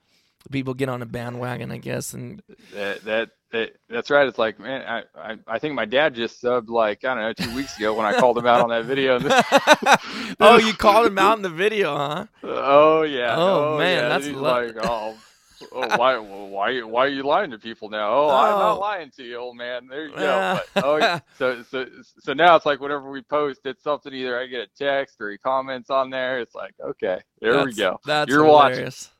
People get on a bandwagon, I guess, and That, that that that's right. It's like man, I, I I think my dad just subbed like I don't know two weeks ago when I called him out on that video. Oh, oh, you called him out in the video, huh? oh yeah. Oh, oh man, yeah. that's like oh oh, why, why, why are you lying to people now? Oh, I'm not oh. lying to you, old man. There you go. But, oh, so, so, so now it's like whenever we post, it's something either I get a text or he comments on there. It's like, okay, there that's, we go. That's You're hilarious. watching.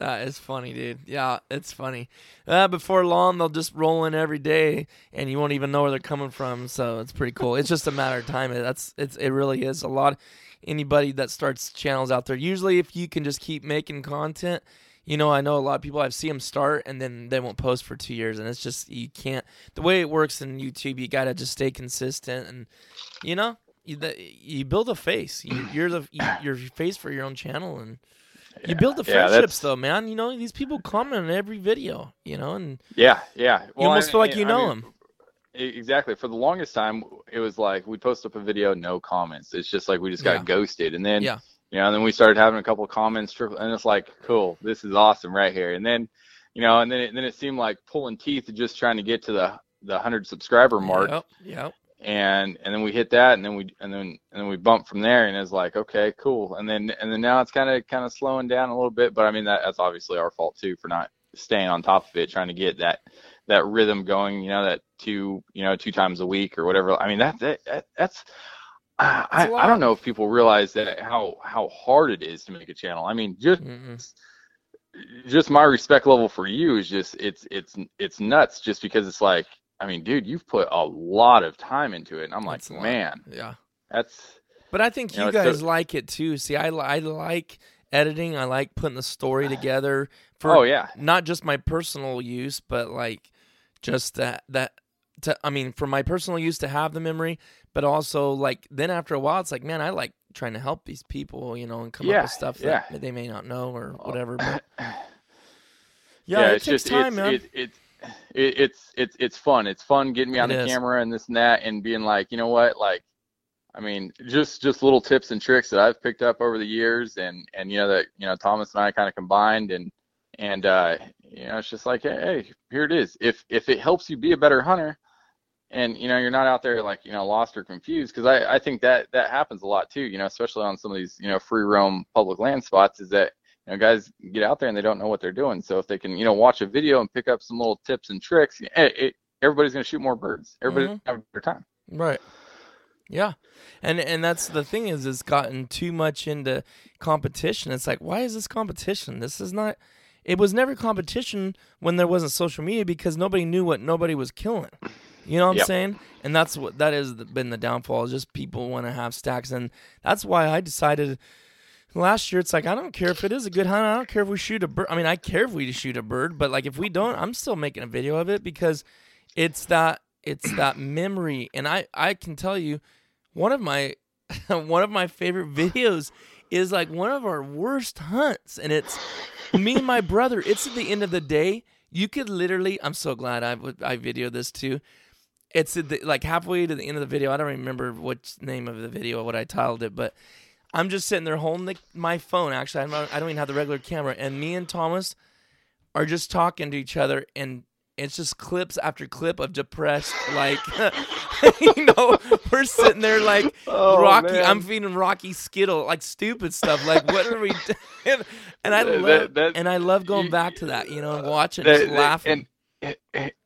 That is funny, dude. Yeah, it's funny. Uh, before long, they'll just roll in every day, and you won't even know where they're coming from. So it's pretty cool. It's just a matter of time. That's it's it really is a lot. Anybody that starts channels out there, usually if you can just keep making content, you know, I know a lot of people I've seen them start and then they won't post for two years, and it's just you can't. The way it works in YouTube, you gotta just stay consistent, and you know, you, you build a face. You, you're the you, you're face for your own channel, and you build the friendships though, man. You know, these people comment on every video, you know, and Yeah, yeah. you Well, almost and- feel like and you I know mean, them. Exactly. For the longest time, it was like we post up a video, no comments. It's just like we just got Yeah. ghosted, and then Yeah. you know, and then we started having a couple of comments, and it's like, cool, this is awesome right here. And then, you know, and then it, then it seemed like pulling teeth, and just trying to get to the the hundred subscriber mark, Yep, yep. And and then we hit that, and then we and then and then we bumped from there, and it's like, okay, cool. And then and then now it's kind of kind of slowing down a little bit, but I mean that that's obviously our fault too for not staying on top of it, trying to get that that rhythm going. You know, that two you know two times a week or whatever. I mean that that, that that's. I, I don't know if people realize that how how hard it is to make a channel. I mean, just Mm-mm. just my respect level for you is just it's it's it's nuts just because it's like I mean, dude, you've put a lot of time into it, and I'm like, That's man, Yeah. that's But I think You know, guys so- like it too. See, I, I like editing. I like putting the story together for oh yeah, not just my personal use, but like just that that to I mean for my personal use to have the memory, but also like then after a while it's like man, I like trying to help these people, you know, and come up with stuff yeah. that they may not know or Oh. whatever. But yeah, it it's takes just time, it's, man. It, it, it, it's it's it's fun. It's fun getting me on It the is. camera and this and that, and being like, you know what, like, I mean, just just little tips and tricks that I've picked up over the years, and and you know that you know Thomas and I kind of combined, and and uh, you know it's just like, hey, hey, here it is. If if it helps you be a better hunter, and you know you're not out there like you know lost or confused, because I I think that that happens a lot too. You know, especially on some of these you know free roam public land spots, is that know, guys get out there and they don't know what they're doing. So if they can, you know, watch a video and pick up some little tips and tricks, it, it, everybody's going to shoot more birds. Everybody's Mhm. a better time. Right. Yeah. And and that's the thing is it's gotten too much into competition. It's like, why is this competition? This is not it was never competition when there wasn't social media because nobody knew what nobody was killing. You know what I'm Yep. saying? And that's what that has been the downfall. is Just people want to have stacks, and that's why I decided last year. It's like I don't care if it is a good hunt. I don't care if we shoot a bird. I mean, I care if we shoot a bird, but like if we don't, I'm still making a video of it because it's that it's that memory. And I I can tell you, one of my one of my favorite videos is like one of our worst hunts, and it's me and my brother. It's at the end of the day. You could literally. I'm so glad I I videoed this too. It's at the, like halfway to the end of the video. I don't remember what name of the video, what I titled it, but I'm just sitting there holding the, my phone. Actually, not, I don't even have the regular camera, and me and Thomas are just talking to each other, and it's just clips after clip of depressed, like you know, we're sitting there like Oh, Rocky. man. I'm feeding Rocky Skittle, like stupid stuff. Like what are we? doing? And I That- love that- and I love going you- back to that, you know, and watching, That- just that- laughing. and,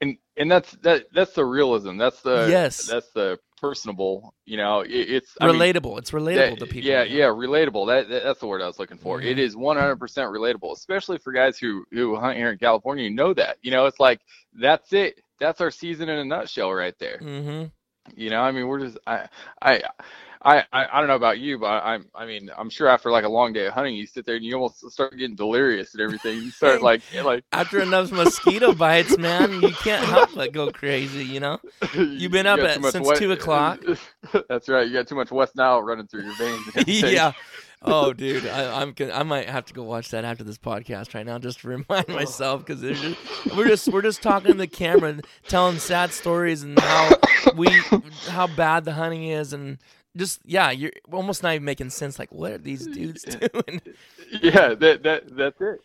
and and that's that that's the realism. That's the Yes. That's the personable. You know, it, it's I mean, relatable. it's relatable that- to people. Yeah, yeah, relatable. That, that that's the word I was looking for. Mhm. It is 100% relatable, especially for guys who who hunt here in California. You know that. You know, it's like that's it. That's our season in a nutshell, right there. Mm-hmm. You know, I mean, we're just I I. I, I, I don't know about you, but I'm I mean I'm sure after like a long day of hunting, you sit there and you almost start getting delirious and everything. You start like like After enough mosquito bites, man, you can't help but go crazy. You know. You've been up at- since West- 2 o'clock. That's right. You got too much West Nile running through your veins. yeah. Oh, dude, I, I'm. I might have to go watch that after this podcast right now, just to remind oh. myself because we're just we're just talking to the camera, and telling sad stories and how we how bad the hunting is, and just yeah, you're almost not even making sense. Like, what are these mm. dudes doing? Yeah, that that that's it.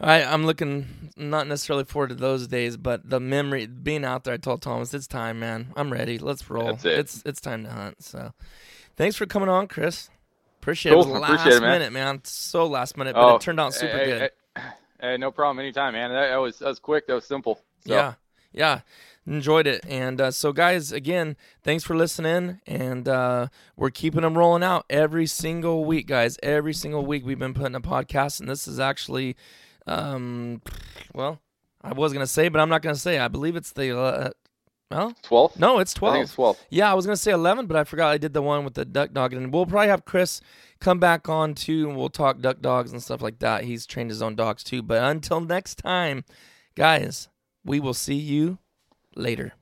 I I'm looking not necessarily forward to those days, but the memory being out there. I told Thomas, it's time, man. I'm ready. Let's roll. That's it. It's it's time to hunt. So, thanks for coming on, Chris. Appreciate it. It Cool. was Appreciate last it, man. minute, man. So last minute, but it oh, turned out super hey, good. Hey, Hey, no problem. Anytime, man. That, that was that was quick. That was simple. So. Yeah, yeah, enjoyed it. And uh, so, guys, again, thanks for listening. And uh, we're keeping them rolling out every single week, guys. Every single week we've been putting a podcast, and this is actually, um, well, I was gonna say, but I'm not gonna say. I believe it's the. Uh, well, 12? no, it's I 12. think it's 12. Yeah, I was gonna say eleven, but I forgot I did the one with the duck dog, and we'll probably have Chris come back on too, and we'll talk duck dogs and stuff like that. He's trained his own dogs too. But until next time, guys, we will see you later.